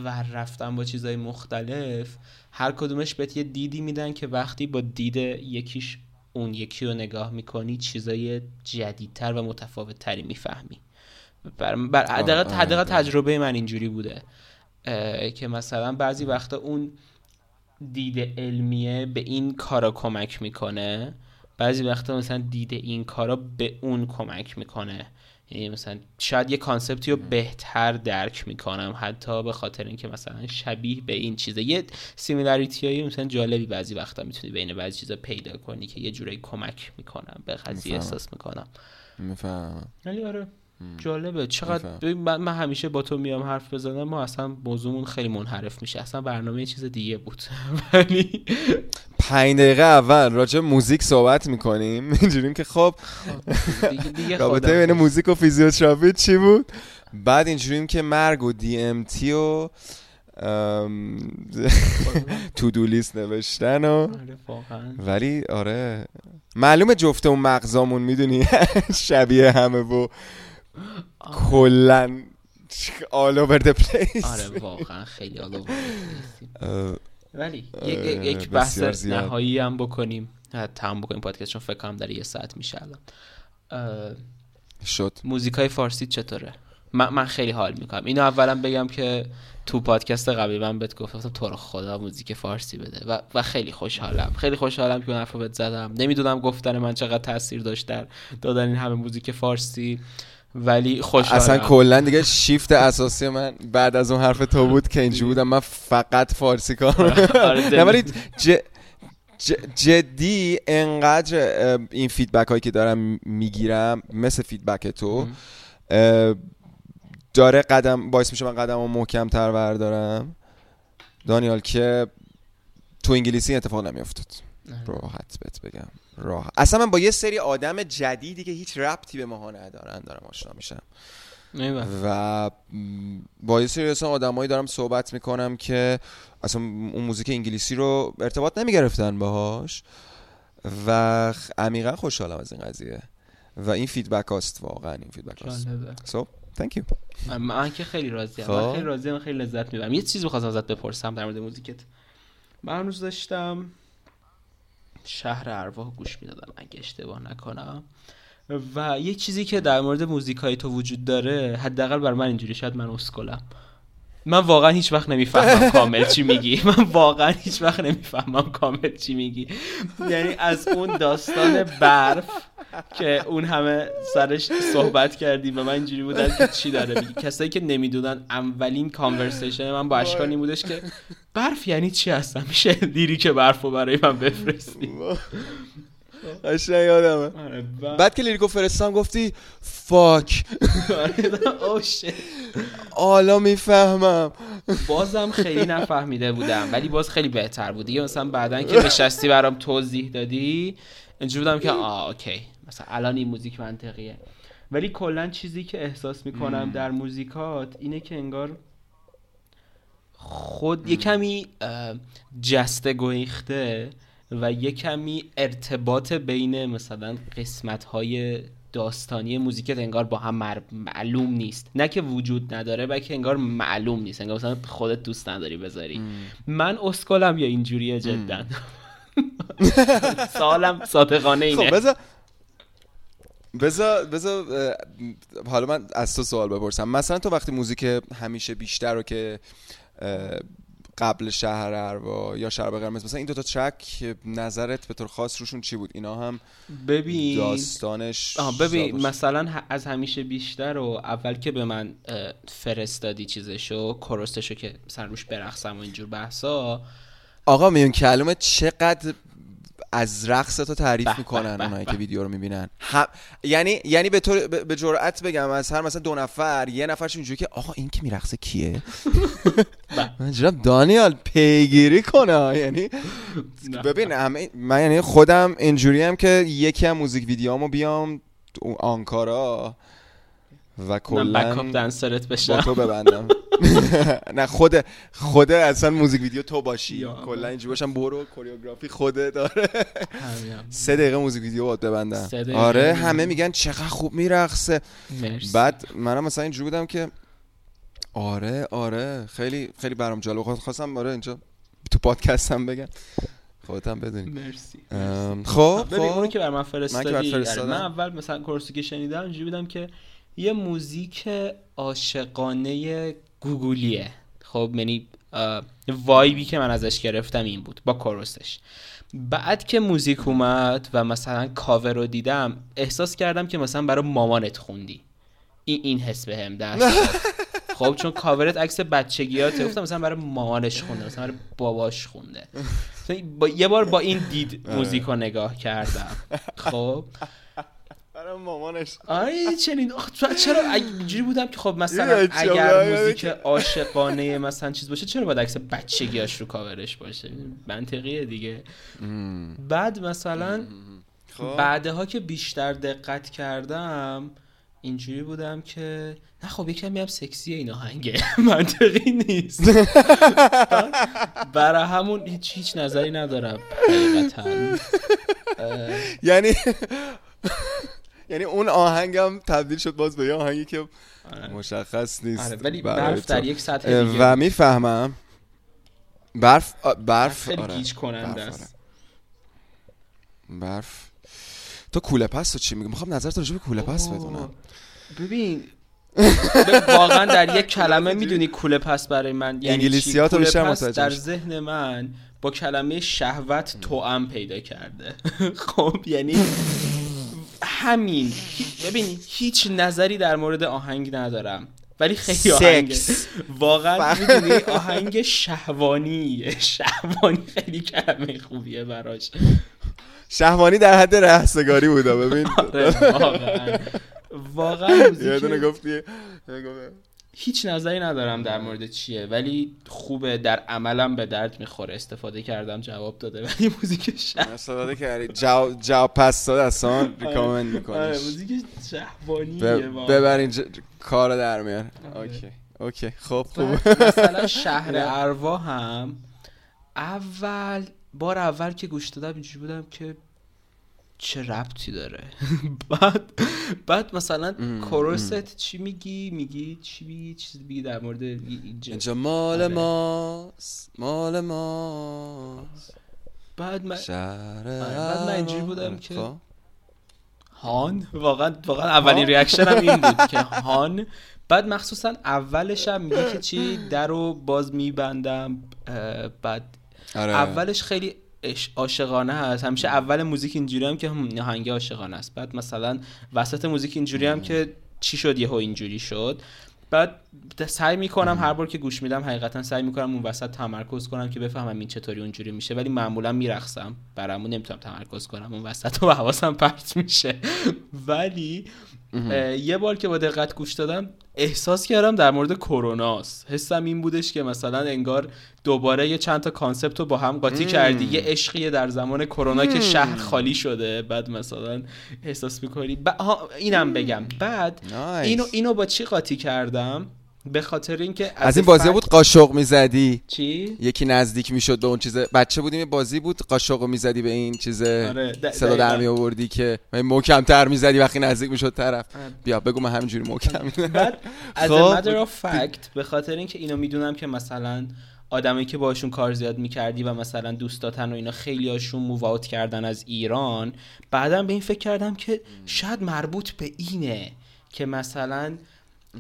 [SPEAKER 1] ور رفتن با چیزهای مختلف هر کدومش بهت یه دیدی میدن که وقتی با دید یکیش اون یکی رو نگاه می‌کنی چیزای جدیدتر و متفاوت تری می‌فهمی. بر, بر حداقل. تجربه من اینجوری بوده. که مثلا بعضی وقتا اون دید علمیه به این کارا کمک می‌کنه. بعضی وقتا مثلا دید این کارا به اون کمک می‌کنه. یعنی مثلا شاید یه concept ی رو بهتر درک می‌کنم حتی به خاطر اینکه مثلا شبیه به این چیزه. یه similarity هایی مثلا جالبی بعضی وقتا می‌تونی بین بعضی چیزا پیدا کنی که یه جورایی کمک می‌کنم به قضیه. احساس می‌کنم.
[SPEAKER 2] می‌فهمم.
[SPEAKER 1] ولی آره. جالبه. چقدر من, من همیشه با تو میام حرف بزنم ما اصلا موضوعمون خیلی منحرف میشه. اصلا برنامه چیز دیگه بود. ولی
[SPEAKER 2] پنج دقیقه اول راجع موزیک صحبت می‌کنیم. اینجوریم که خب.
[SPEAKER 1] دیگه
[SPEAKER 2] رابطه بین موزیک و فیزیوتراپی چی بود؟ بعد اینجوریم که مرگ و دی ام تی و تو دو لیست نوشتن و
[SPEAKER 1] آره
[SPEAKER 2] ولی آره. معلومه جفته اون مغزامون می‌دونی. شبیه همه و کلا all over the place.
[SPEAKER 1] آره واقعا خیلی حالا
[SPEAKER 2] اه،
[SPEAKER 1] ولی یک, بحث. نهایی هم بکنیم. تمام بکنیم پادکست چون فکر کنم داره یه ساعت میشه الان.
[SPEAKER 2] شد.
[SPEAKER 1] موزیکای فارسی چطوره؟ من, من خیلی حال می‌کنم. اینو اولا بگم که تو پادکست قبلی من بهت گفتم تو رو خدا موزیک فارسی بده. و, و خیلی خوشحالم. خیلی خوشحالم که اون حرف بهت زدم. نمی‌دونم گفتن من چقدر تاثیر داشت در دادن این همه موزیک فارسی. ولی خوشحالم.
[SPEAKER 2] اصلا کلا دیگه شیفت اساسی من بعد از اون حرف تو بود که اینجوری بودم. من فقط فارسی کار
[SPEAKER 1] آره،
[SPEAKER 2] ولی جدی انقدر این feedback هایی که دارم می‌گیرم مثل feedback تو داره قدم باعث میشه من قدم رو محکم تر بردارم. دانیال که تو انگلیسی اتفاق نمیافتاد. راحت بهت بگم. راحت اصلا من با یه سری آدم جدیدی که هیچ ربطی به ماها ندارن دارم آشنا میشم. و با یه سری اصلا آدمایی دارم صحبت می‌کنم که اصلا اون موزیک انگلیسی رو ارتباط نمی‌گرفتن باهاش و عمیقا خوشحالم از این قضیه. و این feedback هاست واقعا این feedback هاست. so, thank you.
[SPEAKER 1] من که خیلی راضیم. من خب. خیلی راضیم خیلی لذت می‌برم. یه چیزی بخواستم ازت بپرسم در مورد موزیکت. من هنوز داشتم شهر ارواح گوش می‌دادم. اگه اشتباه نکنم. و یه چیزی که در مورد موزیک های تو وجود داره حداقل بر من اینجوری شاید من اسکلم. من واقعا هیچ وقت نمی‌فهمم کامل چی میگی. من واقعا هیچ وقت نمی‌فهمم کامل چی میگی. یعنی از اون داستان برف که اون همه سرش صحبت کردی و من اینجوری بودم که چی داره میگی. کسایی که نمی‌دونن اولین کانورسیشن من با اشکانی بودش که برف یعنی چی هستم؟ میشه لیری که برف رو برای من بفرستی.
[SPEAKER 2] قشنگ یادمه. آره، بعد که لیریکو فرستم گفتی فاک. حالا می‌فهمم.
[SPEAKER 1] بازم خیلی نفهمیده بودم ولی باز خیلی بهتر بود. دیگه مثلا بعدا که نشستی برام توضیح دادی اینجوری بودم که آه اوکی. مثلا الان این موزیک منطقیه. ولی کلا چیزی که احساس می‌کنم در موزیکات اینه که انگار خود یه کمی جسته گویخته و یه کمی ارتباط بین مثلا قسمت های داستانی موزیکت انگار با هم معلوم نیست. نه که وجود نداره بلکه انگار معلوم نیست. انگار مثلا خودت دوست نداری بذاری. من اسکلم یا اینجوریه جدا؟ سالم صادقانه اینه.
[SPEAKER 2] خب بذار بذار حالا من از تو سوال بپرسم. مثلا تو وقتی موزیک همیشه بیشتر رو که قبل شهر اروا یا شرب قرمز. مثلا این دوتا ترک نظرت به طور خاص روشون چی بود؟ اینا هم
[SPEAKER 1] ببین
[SPEAKER 2] داستانش
[SPEAKER 1] ببین مثلا از همیشه بیشتر و اول که به من فرستادی چیزشو کروستشو که مثلا روش برقصم و اینجور بحثا
[SPEAKER 2] آقا میون کلمه چقدر از رقص تو تعریف می‌کنن اونایی که ویدیو رو می‌بینن. یعنی یعنی به طور به جرئت بگم از هر مثلا دو نفر یه نفرش اینجوری که آقا این که میرقصه کیه؟ من دانیال پیگیری کنه یعنی؟ ببین من یعنی خودم اینجوری هم که یکی هم موزیک ویدیوامو بیام آنکارا و کلا
[SPEAKER 1] بکاپ دنسرت بشم.
[SPEAKER 2] با تو ببندم. نه خود خود اصلا موزیک ویدیو تو باشی. کلا اینجوری باشم برو کوریوگرافی خوده داره. سه دقیقه موزیک ویدیو باید ببندم. آره همه میگن چقدر خوب میرقصه. بعد منم مثلا اینجوری بودم که آره آره. خیلی خیلی برام جالب. خواستم آره اینجا تو پادکستم بگم. خودت هم بدونی.
[SPEAKER 1] مرسی
[SPEAKER 2] خب
[SPEAKER 1] ببین اونو که بر من فرستادی آره، من اول مثلا کورسی که شنیدم اینجوری بودم که یه موزیک عاشقانه گوگولیه. خب یعنی وایبی که من ازش گرفتم این بود با کاروسش. بعد که موزیک اومد و مثلا کاور رو دیدم احساس کردم که مثلا برای مامانت خوندی. این این حس به هم دست خب چون کاورت عکس بچگیاته گفتم مثلا برای مامانش خونده مثلا برای باباش خونده. با... یه بار با این دید. موزیک رو نگاه کردم. خب
[SPEAKER 2] برای مامانش.
[SPEAKER 1] آره چنین. چرا اینجوری بودم که خب مثلا اگر موزیک عاشقانه مثلا چیز باشه چرا باید عکس بچگیاش رو کاورش باشه؟ منطقیه دیگه. بعد مثلا خب. بعدها که بیشتر دقت کردم اینجوری بودم که نه خب یکم هم سکسیه این آهنگه. منطقی نیست. برای همون هیچ هیچ نظری ندارم
[SPEAKER 2] یعنی یعنی اون آهنگم تبدیل شد باز به یه آهنگی که آره. مشخص نیست
[SPEAKER 1] آره ولی برف در یک سطح دیگه.
[SPEAKER 2] و می‌فهمم. برف برف
[SPEAKER 1] خیلی آره. گیج کننده
[SPEAKER 2] است. برف. تو کوله پس تو چی میگی؟ می‌خوام نظرت راجع به کوله پس بدونم.
[SPEAKER 1] ببین. واقعا در یک کلمه می‌دونی کوله پس برای من یعنی
[SPEAKER 2] انگلیسی ها تو بیشتر
[SPEAKER 1] در. ذهن من با کلمه شهوت توام پیدا کرده. خب یعنی همین. ببین هیچ نظری در مورد آهنگ ندارم. ولی خیلی آهنگ. واقعا می‌دونی آهنگ شهوانی. شهوانی خیلی کلمه خوبیه براش.
[SPEAKER 2] شهوانی در حد رستگاری بوده ببین.
[SPEAKER 1] آره، واقعا. واقعا
[SPEAKER 2] یه
[SPEAKER 1] موزیک
[SPEAKER 2] دونه گفتی.
[SPEAKER 1] هیچ نظری ندارم در مورد چیه ولی خوبه در عملم به درد می‌خوره. استفاده کردم جواب داده ولی موزیک شهر.
[SPEAKER 2] استفاده کردی. جواب جواب پس داد اصلا ریکامند
[SPEAKER 1] آره
[SPEAKER 2] میکنیش.
[SPEAKER 1] موزیک شهوانیه.
[SPEAKER 2] ببرین ج- کار در میار.
[SPEAKER 1] آره.
[SPEAKER 2] اوکی. اوکی. خب خوب.
[SPEAKER 1] مثلا شهر اروا هم اول بار اول که گوش دادم اینجوری بودم که چه ربطی داره؟ بعد بعد مثلا کوروست چی میگی؟ میگی چی میگی چیزی میگی در مورد اینجا.
[SPEAKER 2] اینجا مال
[SPEAKER 1] آره.
[SPEAKER 2] ماست مال ماست.
[SPEAKER 1] بعد من
[SPEAKER 2] شهر
[SPEAKER 1] بعد من اینجوری. بودم که-
[SPEAKER 2] خب.
[SPEAKER 1] هان؟ واقعا واقعا اولین reaction م این بود که هان. بعد مخصوصا اولش هم میگه که چی؟ در رو باز میبندم بعد
[SPEAKER 2] آره.
[SPEAKER 1] اولش خیلی عاشقانه هست. همیشه اول موزیک اینجوری هم که آهنگ عاشقانه است. بعد مثلا وسط موزیک اینجوری هم که چی شد یهو اینجوری شد. بعد سعی می‌کنم هر بار که گوش میدم حقیقتا سعی می‌کنم اون وسط تمرکز کنم که بفهمم این چطوری اونجوری میشه. ولی معمولا میرقصم. برا همون نمی‌تونم تمرکز کنم. اون وسط و حواسم پرت میشه. ولی یه بار که با دقت گوش دادم احساس کردم در مورد کروناست حسم این بودش که مثلا انگار دوباره یه چند تا کانسپت رو با هم قاطی کردی. یه عشقیه در زمان کرونا که شهر خالی شده. بعد مثلا احساس می‌کنی. ب... اینم بگم. بعد
[SPEAKER 2] نایس.
[SPEAKER 1] اینو اینو با چی قاطی کردم؟ به خاطر اینکه
[SPEAKER 2] از این بازی
[SPEAKER 1] فکت-
[SPEAKER 2] بود قاشق می‌زدی؟
[SPEAKER 1] چی؟
[SPEAKER 2] یکی نزدیک می‌شد به اون چیز. بچه بودیم یه بازی بود قاشق می‌زدی به این چیز
[SPEAKER 1] آره، د-
[SPEAKER 2] صدا در. می آوردی که محکم تر می‌زدی وقتی نزدیک می‌شد طرف.
[SPEAKER 1] آره.
[SPEAKER 2] بیا بگو من همینجوری محکم
[SPEAKER 1] بعد از matter of fact به خاطر اینکه اینو می‌دونم که مثلا آدمایی که باشون کار زیاد می‌کردی و مثلا دوستاتن و اینا خیلی هاشون مووات کردن از ایران بعدم به این فکر کردم که شاید مربوط به اینه که مثلا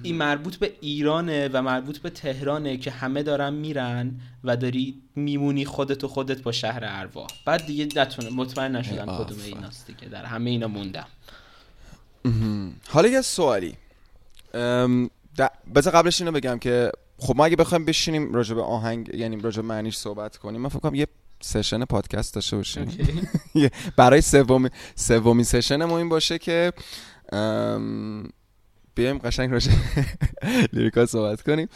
[SPEAKER 1] این مربوط به ایرانه و مربوط به تهرانه که همه دارن میرن و داری میمونی خودت و خودت با شهر اروا. بعد دیگه نتونم مطمئن نشدم کدوم. ایناست دیگه. در همه اینا موندم.
[SPEAKER 2] حالا یه سوالی. بذار قبلش اینو بگم که خب ما اگه بخوایم بشینیم راجع به آهنگ یعنی راجع به معنیش صحبت کنیم من فکر کنم یه سشن پادکست داشته باشیم. برای سومی سومین سشن ما این باشه که بیایم قشنگ راجع لیریکا صحبت کنیم.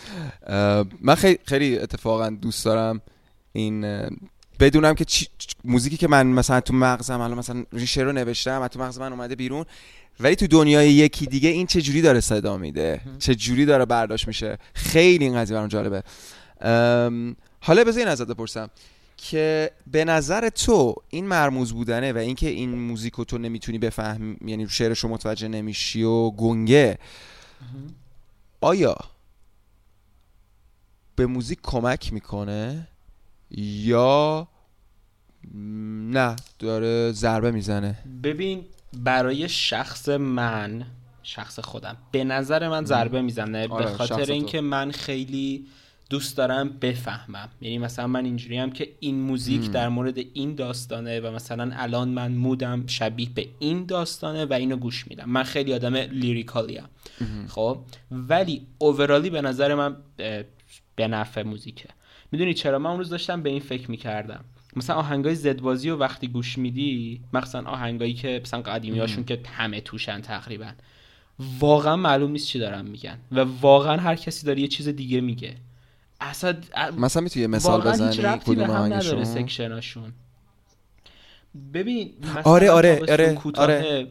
[SPEAKER 2] من خیلی خیلی اتفاقا دوست دارم این بدونم که چی موزیکی که من مثلا تو مغزم الان مثلا شعر رو نوشتم تو مغز من اومده بیرون ولی تو دنیای یکی دیگه این چه جوری داره صدا میده؟ چه جوری داره برداشت میشه؟ خیلی این قضیه برام جالبه. ام، حالا بذار این ازت بپرسم. که به نظر تو این مرموز بودنه و اینکه این موزیکو تو نمی‌تونی بفهم یعنی شعرش رو متوجه نمیشی و گنگه آیا به موزیک کمک می‌کنه یا نه؟ داره ضربه می‌زنه.
[SPEAKER 1] ببین برای شخص من شخص خودم به نظر من ضربه می‌زنه به
[SPEAKER 2] آره، شخص
[SPEAKER 1] خاطر. اینکه من خیلی دوست دارم بفهمم. یعنی مثلا من اینجوری هم که این موزیک در مورد این داستانه و مثلا الان من مودم شبیه به این داستانه و اینو گوش میدم. من خیلی آدم لیریکالیم خب؟ ولی اوورالی به نظر من به نفع موزیکه. می‌دونی چرا؟ من اون روز داشتم به این فکر می‌کردم. مثلا آهنگای زدبازی و وقتی گوش میدی مثلا آهنگایی که مثلا قدیمی هاشون که همه توشن تقریبا واقعا معلوم نیست چی دارن میگن. و واقعا هر کسی داره یه چیز دیگه میگه. اصلا
[SPEAKER 2] مثلا می‌تونی مثال بزنی کدوم
[SPEAKER 1] هم نداره
[SPEAKER 2] آهنگشون
[SPEAKER 1] سکشناشون ببین
[SPEAKER 2] آره، آره، آره،. آره.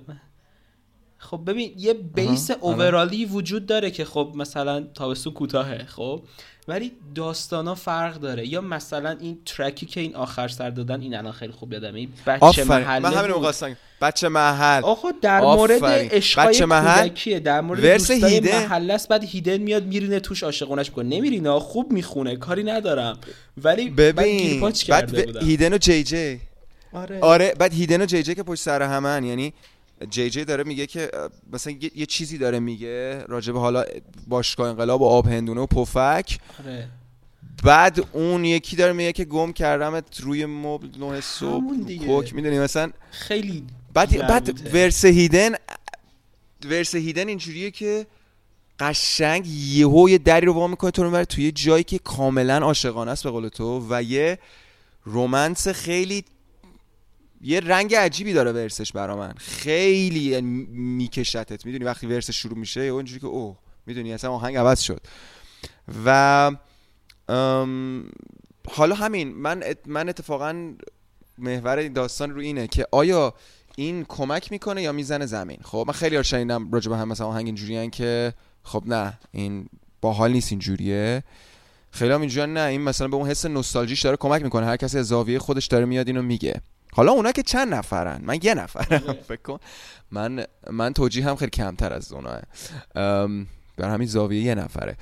[SPEAKER 1] خب ببین یه بیس. اوورالی وجود داره که خب مثلا تابستون کوتاهه خب ولی داستانا فرق داره. یا مثلا این ترکی که این آخر سر دادن این الان خیلی خوب یادمه این بچه محله
[SPEAKER 2] من همین
[SPEAKER 1] بود.
[SPEAKER 2] بچه محل.
[SPEAKER 1] آقا در. مورد عشقای
[SPEAKER 2] محل،
[SPEAKER 1] کودکیه. در مورد
[SPEAKER 2] ورس هیده.
[SPEAKER 1] محله است. بعد هیدن میاد میرینه توش عاشقونش می‌کنه نمیرینه خوب می‌خونه. کاری ندارم. ولی بعد
[SPEAKER 2] ببین بعد
[SPEAKER 1] بودم.
[SPEAKER 2] هیدن و جی جی.
[SPEAKER 1] آره.
[SPEAKER 2] آره بعد هیدن و جی جی که پشت سر همن. یعنی جی جی داره میگه که مثلا یه, چیزی داره میگه راجب حالا باشگاه انقلاب و آب هندونه و پفک.
[SPEAKER 1] آره.
[SPEAKER 2] بعد اون یکی داره میگه که گم کردم روی مبل نه صبح. کوک می‌دونی؟ مثلا
[SPEAKER 1] خیلی
[SPEAKER 2] بعد بعد ورس هیدن ورس هیدن اینجوریه که قشنگ یهو یه دری رو وا می‌کنه تو رو می‌بره توی جایی که کاملا عاشقانه است به قول تو و یه رومنس خیلی یه رنگ عجیبی داره ورسش برا من. خیلی میکشتت. می‌دونی وقتی ورسش شروع میشه یا اینجوری که اوه می‌دونی اصلا آهنگ عوض شد. و حالا همین من من اتفاقا محور داستان رو اینه که آیا این کمک می‌کنه یا می‌زنه زمین؟ خب من خیلی شنیدم راجع به هم مثلا آهنگ اینجوری که خب نه این باحال نیست اینجوریه. خیلی هم اینجوری نه این مثلا به اون حس نوستالژیش داره کمک می‌کنه. هر کسی از زاویه خودش داره میاد اینو میگه. حالا اونا که چند نفرن من یه نفرم آره. فکر کن من من توجیه هم خیلی کمتر از اونا بر همین زاویه یه نفره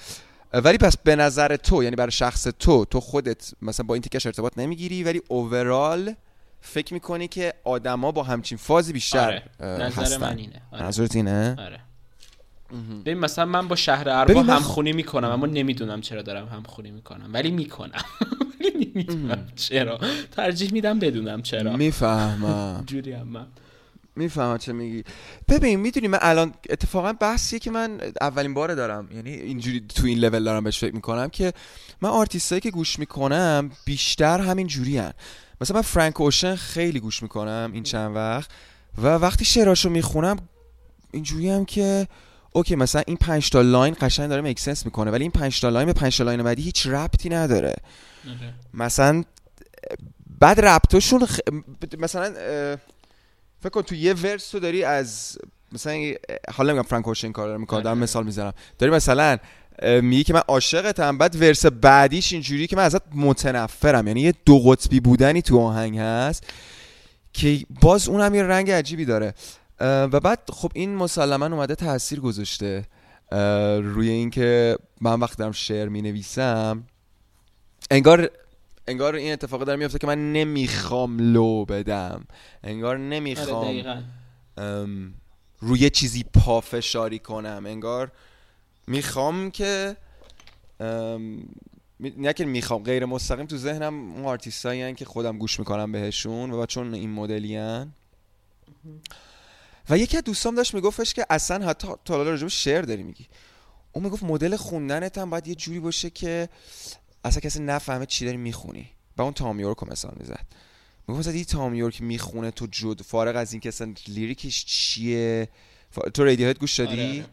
[SPEAKER 2] ولی پس به نظر تو یعنی برای شخص تو تو خودت مثلا با این تیکش ارتباط نمی‌گیری ولی اوورال فکر می‌کنی که آدما با همچین فازی بیشتر آره.
[SPEAKER 1] نظر
[SPEAKER 2] هستن.
[SPEAKER 1] من اینه
[SPEAKER 2] آره. نظرت اینه
[SPEAKER 1] آره. ببین مثلا من با شهر اربا همخونی می‌کنم اما نمی‌دونم چرا دارم همخونی می‌کنم ولی می‌کنم ولی نمی‌دونم چرا. ترجیح میدم بدونم چرا.
[SPEAKER 2] می‌فهمم.
[SPEAKER 1] جوری هم من.
[SPEAKER 2] می‌فهمم چه میگی. ببین می‌دونی من الان اتفاقا بحثیه که من اولین باره دارم. یعنی اینجوری تو این لول دارم بهش فکر می‌کنم که من آرتیستایی که گوش می‌کنم بیشتر همین جوری هن. مثلا من Frank Ocean خیلی گوش می‌کنم این چند وقت و وقتی شعراشو می‌خونم اینجوری هم که okay مثلا این 5 تا line قشنگ داره make sense می‌کنه ولی این 5 تا line به 5 تا line بعدی هیچ ربطی نداره. مثلا بعد ربطشون خ... مثلا فکر کن تو یه ورس تو داری از مثلا حالا نمیگم فرانک اوشن کار می‌کنه دارم مثال می‌زنم. داری مثلا میگی که من عاشقتم بعد ورس بعدیش اینجوری که من ازت متنفرم. یعنی یه دو قطبی بودنی تو آهنگ هست که باز اون هم یه رنگ عجیبی داره. و بعد خب این مسلما اومده تاثیر گذاشته. روی اینکه من وقتی دارم شعر می نویسم انگار انگار این اتفاق داره میفته که من نمی‌خوام لو بدم. انگار نمی‌خوام آره، روی چیزی پافشاری کنم. انگار می‌خوام که نه که می‌خوام غیر مستقیم تو ذهنم اون آرتیستایی که خودم گوش می‌کنم بهشون و چون این مدلی و یکی از دوستام داشت میگفتش که اصلا حتی تا حالا راجع شعر داری میگی. اون می‌گفت مدل خوندنت هم باید یه جوری باشه که اصلا کسی نفهمه چی داری می‌خونی. و اون تام یورک مثال می‌زد. می‌گفت یه تام یورک می‌خونه تو جد فارغ از اینکه اصلا لیریکش چیه؟ تو رادیو گوش دادی؟
[SPEAKER 1] آره، آره.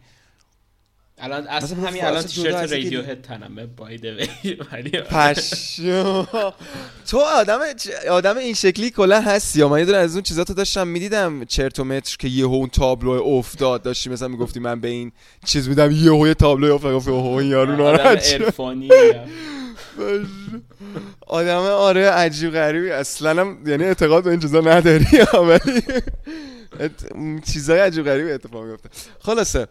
[SPEAKER 1] الان اصلا همین الان تیشرت رادیو هد تنمه بای
[SPEAKER 2] پشو تو آدم آدم این شکلی کلا هستی یا؟ من یه از اون چیزاتو داشتم می‌دیدم چرتومتر که یهو اون تابلو افتاد. داشتی مثلا می‌گفتی من به این چیز میدم یهو یه تابلو افتاد. گفت اوه یارو
[SPEAKER 1] ناراحت
[SPEAKER 2] آدم آره عجیب غریبی. اصلا هم یعنی اعتقاد به این چیزا نداری. ولی چیزای عجیب غریبی اتفاق میفته خلاصه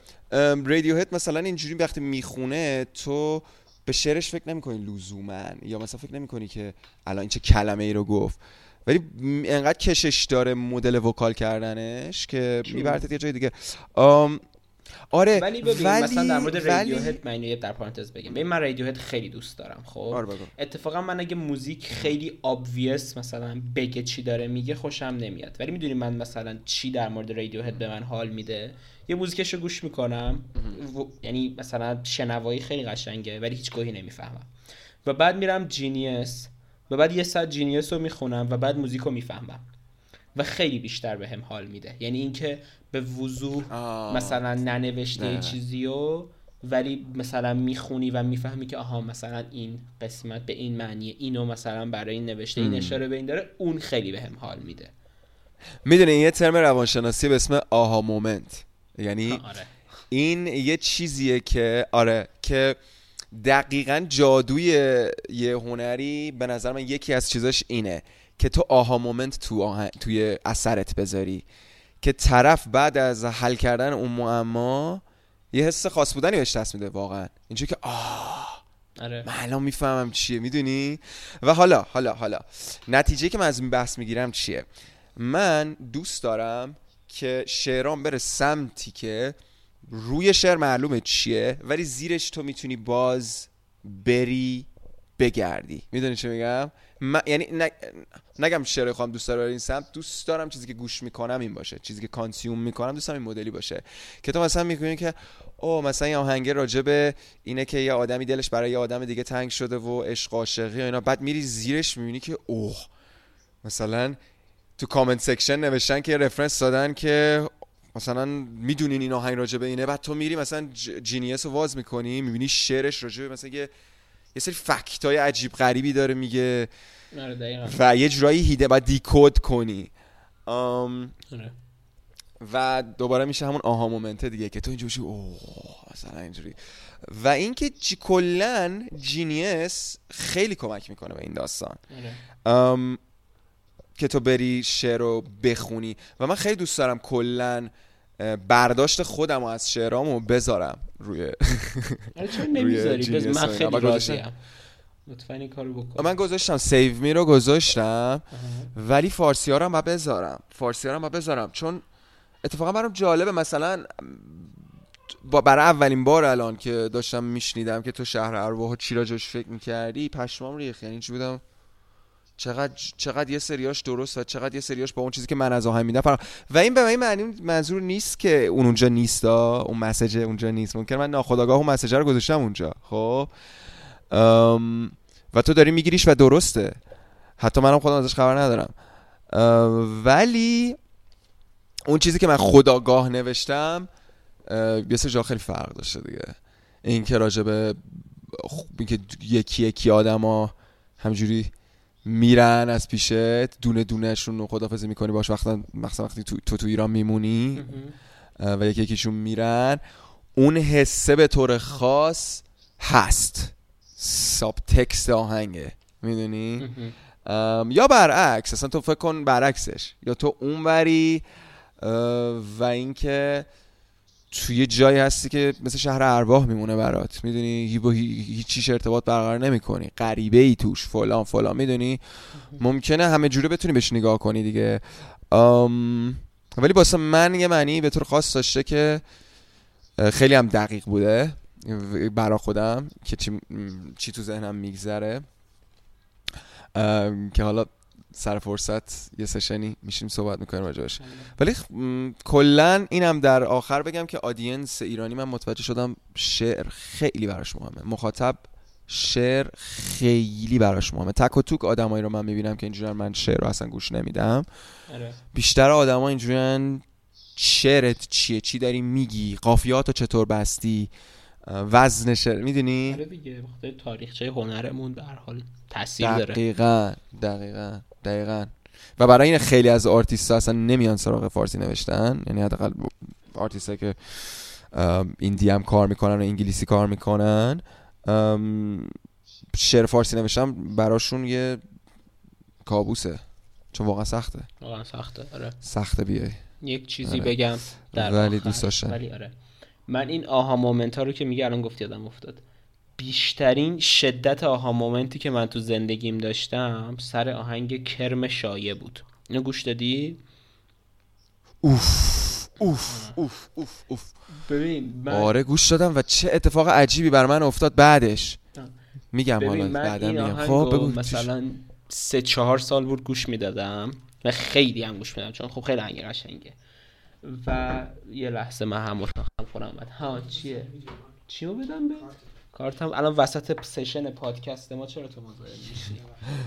[SPEAKER 2] رادیو هد مثلا اینجوری وقتی می‌خونه تو به شعرش فکر نمی‌کنی لزوما یا مثلا فکر نمی‌کنی که الان این چه کلمه ای رو گفت. ولی انقدر کشش داره مدل وکال کردنش که میبرتت یه جای دیگه. آره
[SPEAKER 1] ولی ببین ولی... مثلا در مورد رادیو هد من در پارانتز بگم. ببین من رادیو هد خیلی دوست دارم خب؟
[SPEAKER 2] آره
[SPEAKER 1] اتفاقا من اگه موزیک خیلی ابویس مثلا بگه چی داره میگه خوشم نمیاد. ولی می‌دونی من مثلا چی در مورد رادیو هد به من حال میده؟ یه موزیکش رو گوش می‌کنم. و... یعنی مثلا شنوایی خیلی قشنگه ولی هیچ گاهی نمی‌فهمم. و بعد میرم جینیس و بعد یه ساعت جینیس رو می‌خونم و بعد موزیک رو می‌فهمم. و خیلی بیشتر به هم حال میده. یعنی اینکه به وضوح مثلا ننوشته نه. چیزی و ولی مثلا می‌خونی و می‌فهمی که آها مثلا این قسمت به این معنیه اینو مثلا برای این نوشته این اشاره به این داره اون خیلی به هم حال میده.
[SPEAKER 2] می‌دونی یه ترم روانشناسی به اسم آها مومنت. یعنی آره. این یه چیزیه که آره که دقیقا جادوی یه هنری به نظر من یکی از چیزاش اینه. که تو آها مومنت تو توی اثرت بذاری. که طرف بعد از حل کردن اون معما یه حس خاص بودنی بهش دست میده واقعا. اینجا که آه
[SPEAKER 1] آره.
[SPEAKER 2] من الان می‌فهمم چیه می‌دونی؟ و حالا حالا حالا. نتیجه که من از این بحث می‌گیرم چیه؟ من دوست دارم که شعرام بره سمتی که روی شعر معلومه چیه ولی زیرش تو می‌تونی باز بری بگردی. می‌دونی چه میگم؟ یعنی نگم شعر خواهم دوست دارم این سمت دوست دارم چیزی که گوش می‌کنم این باشه چیزی که کانسیوم می‌کنم دوست دارم این مدلی باشه. که تو مثلا می‌کنی که او مثلا یه آهنگه راجبه اینه که یه آدمی دلش برای یه آدم دیگه تنگ شده و عشق عاشقی و اینا. بعد میری زیرش می‌بینی که اوه. مثلا تو comment section نوشتن که reference دادن که مثلا می‌دونین این آهنگ راجبه اینه. بعد تو میری مثلا Genius رو واز می‌کنی می‌بینی شعرش راجبه مثلا یه یه سری fact های عجیب غریبی داره میگه. و یه جورایی hidden ه باید decode کنی. آره. و دوباره میشه همون aha moment دیگه که تو اینجوری اوه مثلا اینجوری. و اینکه جی کلا Genius خیلی کمک می‌کنه به این داستان. آره. که تو بری شعر رو بخونی. و من خیلی دوست دارم کلا برداشت خودم از شعرامو بذارم روی
[SPEAKER 1] روی من خیلی راضیم.
[SPEAKER 2] من گذاشتم Save Me رو گذاشتم. ولی فارسی ها رو هم بذارم. فارسی ها رو بذارم. چون اتفاقا برام جالبه. مثلا با برای اولین بار الان که داشتم میشنیدم که تو شهر ارواح چی راجش فکر می‌کردی پشمام ریخ یعنی چی بودم؟ چقدر چقدر یه سریاش درست و چقدر یه سریاش با اون چیزی که من از آهنگ میدم فرق و این به این معنی منظور نیست که اون اونجا نیست اون مسیج اونجا نیست. ممکن من ناخداگاه اون مسیج رو گذاشتم اونجا. خب؟ و تو داری میگیریش و درسته. حتی منم خودم ازش خبر ندارم. ولی اون چیزی که من خداگاه نوشتم یه سه جا خیلی فرق داشته دیگه. این که راجبه اینکه یکی یکی آدما همجوری میرن از پیشت دونه دونهشون خدافزی می‌کنی باش وقتا مثلا وقتی تو, تو, تو ایران میمونی. و یکی یکیشون میرن. اون حسه به طور خاص هست. ساب تکست آهنگه. می‌دونی؟ یا برعکس اصلا تو فکر کن برعکسش. یا تو اونوری و اینکه توی جایی هستی که مثل شهر ارواح میمونه برات. می‌دونی؟ با هیچیش ارتباط برقرار نمی‌کنی. غریبه ای توش فلان فلان. می‌دونی؟ ممکنه همه جوره بتونی بهش نگاه کنی دیگه. ولی واسه من یه معنی به طور خاص داشته که خیلی هم دقیق بوده. برا خودم که چی, چی تو ذهنم میگذره. که حالا سر فرصت یه سشنی میشیم صحبت می‌کنیم راجبش ولی کلا اینم در آخر بگم که آدینس ایرانی من متوجه شدم شعر خیلی براش مهمه. مخاطب شعر خیلی براش مهمه. تک و توک آدمایی رو من می‌بینم که اینجوری من شعر رو اصلا گوش نمیدم. آره. بیشتر آدما اینجوریان شعرت چیه چی داری میگی قافیات چطور بستی؟ وزن شعر می‌دونی؟
[SPEAKER 1] آره دیگه تاریخچه هنرمون در حال تاثیر داره.
[SPEAKER 2] دقیقاً دقیقاً دقیقا. و برای این خیلی از آرتیست ها اصلا نمیان سراغ فارسی نوشتن. یعنی حداقل آرتیست که indie هم کار می‌کنن و انگلیسی کار می‌کنن. شعر فارسی نوشتن براشون یه کابوسه. چون واقعا سخته.
[SPEAKER 1] واقعا سخته آره.
[SPEAKER 2] سخته بیای.
[SPEAKER 1] یک چیزی آره. بگم در
[SPEAKER 2] ولی دوست داشتن
[SPEAKER 1] ولی آره. من این آها مومنت ها رو که میگه الان گفتی یادم افتاد. بیشترین شدت آها مومنتی که من تو زندگیم داشتم سر آهنگ کرم شایه بود. اینو گوش دادی؟
[SPEAKER 2] اوف اوف اوف اوف اوف.
[SPEAKER 1] ببین من...
[SPEAKER 2] آره گوش دادم و چه اتفاق عجیبی بر من افتاد بعدش. میگم حالا بعدا میگم. خب بگو
[SPEAKER 1] مثلا سه چهار سال بود گوش می‌دادم و خیلی هم گوش می‌دادم چون خب خیلی آهنگ قشنگه. و یه لحظه من هم کنم ها چیه؟ چیو بدم به؟ کارتم الان وسط session پادکست ما چرا تو مزاحم میشی؟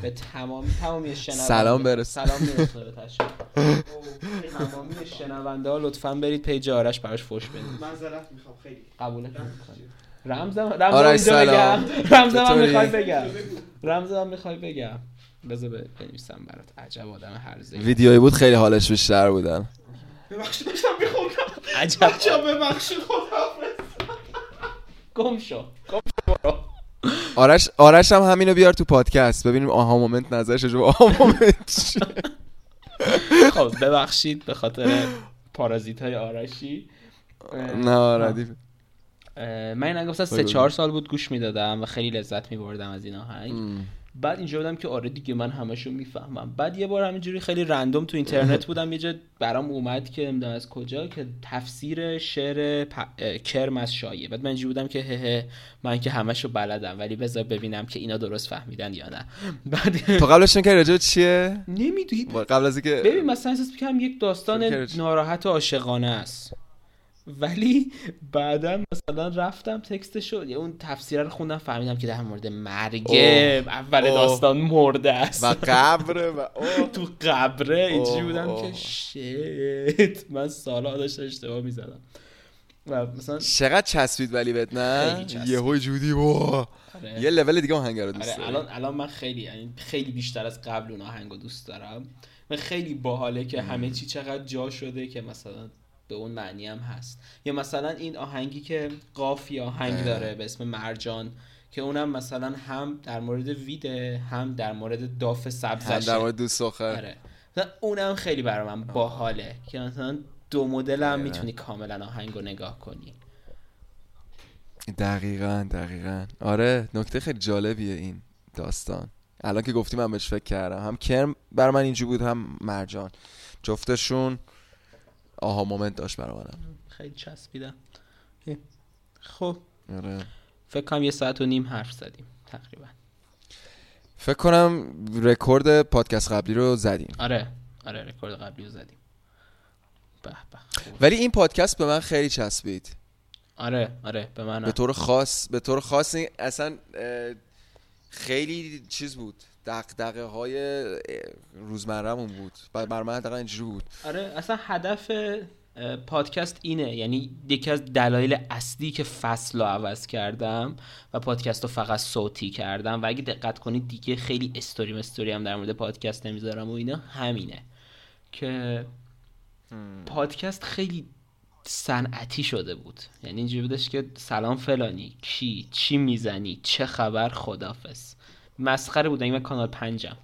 [SPEAKER 1] به تمام تمامی شنونده
[SPEAKER 2] سلام برس
[SPEAKER 1] سلام می‌رسه به تمامی شنونده ها لطفا برید page آرش براش فوش بدید.
[SPEAKER 3] معذرت می‌خوام خیلی.
[SPEAKER 1] قبول رمزم رمزم اینجا بگم. رمزم هم می‌خوای بگم. رمزم می‌خوای بگم. بذار بنویسم برات. عجب آدم هرزه
[SPEAKER 2] ویدیویی بود خیلی حالش بیشتر بودن.
[SPEAKER 3] ببخشید داشتم میخوندم.
[SPEAKER 1] عجب.
[SPEAKER 3] ببخشید خدا
[SPEAKER 1] گم شو. گم شو.
[SPEAKER 2] آرش آرش هم همینو بیار تو پادکست. ببینیم آها مومنت نظرش جو آها مومنت
[SPEAKER 1] خب ببخشید به خاطر پارازیت های آرشی
[SPEAKER 2] نه ردیف.
[SPEAKER 1] من این گفتم سه چهار سال بود گوش می‌دادم و خیلی لذت میبردم از این آهنگ. بعد اینجا بودم که آره دیگه من همشو می‌فهمم. بعد یه بار همینجوری خیلی رندوم تو اینترنت بودم یه جا برام اومد که نمی‌دونم از کجا که تفسیر شعر پ... کرم از شایه بعد من اینجوری بودم که هه من که همشو بلدم ولی بذار ببینم که اینا درست فهمیدن یا نه. بعد
[SPEAKER 2] تو قبلش که راجع به چیه؟
[SPEAKER 1] نمی‌دونی.
[SPEAKER 2] قبل از اینکه
[SPEAKER 1] ببین مثلا احساس می‌کنم یک داستان. ناراحت و عاشقانه است. ولی بعدا مثلا رفتم تکستشو یا اون تفسیر رو خوندم فهمیدم که در مورد مرگ
[SPEAKER 2] اوه.
[SPEAKER 1] اول
[SPEAKER 2] اوه.
[SPEAKER 1] داستان مرده است
[SPEAKER 2] و قبره و اوه.
[SPEAKER 1] تو قبره اینجوری بودم. که شیت من سالا داشتم اشتباه می‌زدم و مثلا
[SPEAKER 2] چقدر چسبید ولی بهت نه
[SPEAKER 1] چسبید.
[SPEAKER 2] یهو جودی وا
[SPEAKER 1] آره.
[SPEAKER 2] یه لول دیگه آهنگ رو دوست
[SPEAKER 1] آره
[SPEAKER 2] داری.
[SPEAKER 1] الان الان من خیلی یعنی خیلی بیشتر از قبل اون آهنگو دوست دارم من خیلی باحاله که همه چی چقدر جا شده که مثلا به اون معنی هم هست. یا مثلا این آهنگی که قافی آهنگ. داره به اسم مرجان که اونم مثلا هم در مورد ویده هم در مورد داف
[SPEAKER 2] هم
[SPEAKER 1] سبزشه
[SPEAKER 2] در مورد دوست
[SPEAKER 1] آره. اونم خیلی برای من باحاله که مثلا دو مدل هم. می‌تونی کاملا آهنگ رو نگاه کنی.
[SPEAKER 2] دقیقا دقیقا. آره نکته خیلی جالبیه این داستان. الان که گفتی من بهش فکر کردم. هم کرم بر من اینجوری بود هم مرجان. جفتشون aha moment داشت برای منم.
[SPEAKER 1] خیلی چسبیدم. خب.
[SPEAKER 2] آره.
[SPEAKER 1] فکر کنم یه ساعت و نیم حرف زدیم تقریبا.
[SPEAKER 2] فکر کنم رکورد پادکست قبلی رو زدیم.
[SPEAKER 1] آره. آره رکورد قبلی رو زدیم. به به.
[SPEAKER 2] ولی این پادکست به من خیلی چسبید.
[SPEAKER 1] آره آره به من
[SPEAKER 2] به طور خاص به طور خاص اصلا خیلی چیز بود. دقدقه های روزمرهمون بود. بر من حداقل اینجوری بود.
[SPEAKER 1] آره اصلا هدف پادکست اینه. یعنی یکی از دلایل اصلی که فصل رو عوض کردم و پادکست رو فقط صوتی کردم و اگه دقت کنید دیگه خیلی استوری مستوری هم در مورد پادکست نمی‌ذارم و اینا همینه که پادکست خیلی صنعتی شده بود. یعنی اینجوری بودش که سلام فلانی کی چی می‌زنی چه خبر خدافز مسخره بود من کانال پنجم.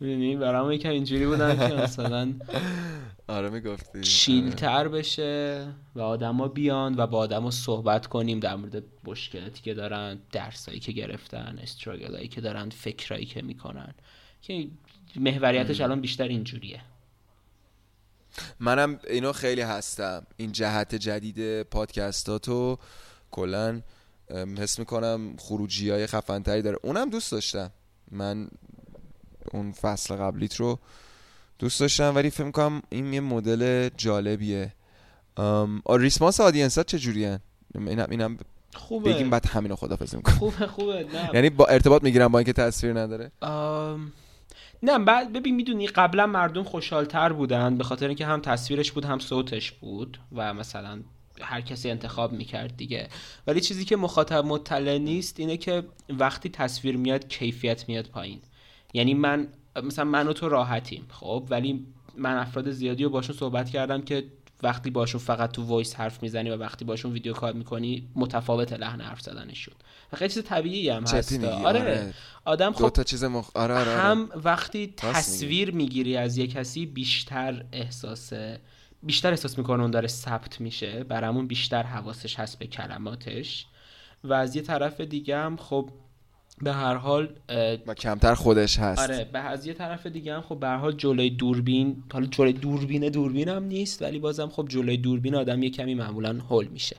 [SPEAKER 1] می‌دونی؟ برام یکم اینجوری بودن که مثلا
[SPEAKER 2] آره می‌گفتی.
[SPEAKER 1] چیلتر بشه و آدما بیان و با آدما صحبت کنیم در مورد مشکلاتی که دارن درسایی که گرفتن استراگلایی که دارن فکرایی که می‌کنن. که محوریتش الان بیشتر اینجوریه.
[SPEAKER 2] منم اینو خیلی هستم. این جهت جدید پادکستاتو کلا حس می‌کنم خروجی های خفنتری داره. اونم دوست داشتم. من اون فصل قبلیت رو دوست داشتم ولی فکر می‌کنم این یه مدل جالبیه. ام، آ، response audience ها چجوریه اینم اینم
[SPEAKER 1] خوبه.
[SPEAKER 2] بگیم بعد همینو خدافظی می‌کنم
[SPEAKER 1] خوبه خوبه نه.
[SPEAKER 2] یعنی با ارتباط می‌گیرم با اینکه تصویر نداره؟
[SPEAKER 1] آم، نه بعد ببین می‌دونی قبلا مردم خوشحالتر بودن به خاطر اینکه هم تصویرش بود هم صوتش بود و مثلا هر کسی انتخاب می‌کرد دیگه. ولی چیزی که مخاطب مطلع نیست اینه که وقتی تصویر میاد کیفیت میاد پایین. یعنی من مثلا من و تو راحتیم خب؟ ولی من افراد زیادی رو باشون صحبت کردم که وقتی باشون فقط تو voice حرف می‌زنی و وقتی باشون video call می‌کنی متفاوت لحن حرف زدنشون. خیلی چیز طبیعی هم هست آره.
[SPEAKER 2] آره.
[SPEAKER 1] آدم خب
[SPEAKER 2] تا چیز مخ... آره آره, آره.
[SPEAKER 1] هم وقتی تصویر می‌گیری از یه کسی بیشتر احساس بیشتر احساس می‌کنه اون داره ثبت میشه. برامون بیشتر حواسش هست به کلماتش. و از یه طرف دیگه هم خب به هر حال
[SPEAKER 2] و کمتر خودش هست.
[SPEAKER 1] آره به از یه طرف دیگه هم خب به هر حال جلوی دوربین حالا جلوی دوربین دوربین هم نیست ولی بازم خب جلوی دوربین آدم یه کمی معمولا هول میشه.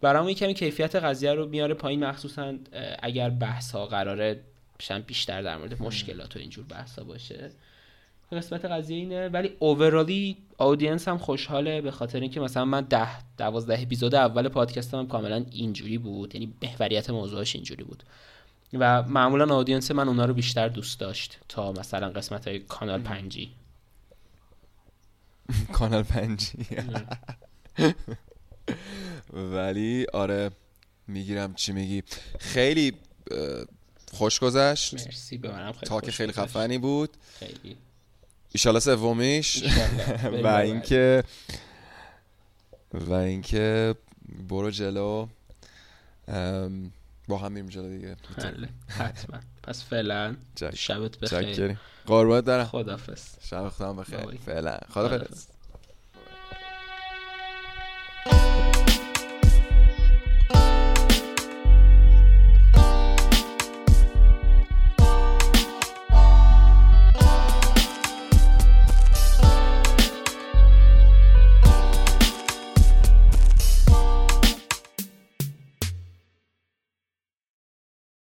[SPEAKER 1] برام یه کمی کیفیت قضیه رو میاره پایین مخصوصا اگر بحث ها قراره بیشتر در مورد مشکلات و اینجور بحث ها باشه. قسمت قضیه اینه. ولی اوورالی اودینس هم خوشحاله به خاطر اینکه مثلا من ده دوازده اپیزود اول پادکستم هم کاملا اینجوری بود. یعنی محوریت موضوعش اینجوری بود. و معمولا آدینس من اونا رو بیشتر دوست داشت تا مثلا قسمت های کانال پنجی.
[SPEAKER 2] کانال پنجی. ولی آره می‌گیرم چی میگی. خیلی خوش گذشت.
[SPEAKER 1] مرسی به منم خیلی
[SPEAKER 2] تا که
[SPEAKER 1] خوش
[SPEAKER 2] خیلی. خفنی بود.
[SPEAKER 1] خیلی.
[SPEAKER 2] ایشالا سومیش؟ و اینکه و اینکه برو جلو. با هم میریم جلو دیگه.
[SPEAKER 1] بله، حتما. پس فعلا شبت بخیر.
[SPEAKER 2] قربونت دارم
[SPEAKER 1] خدافظ
[SPEAKER 2] شب بخیر. فعلا.
[SPEAKER 1] خدافظ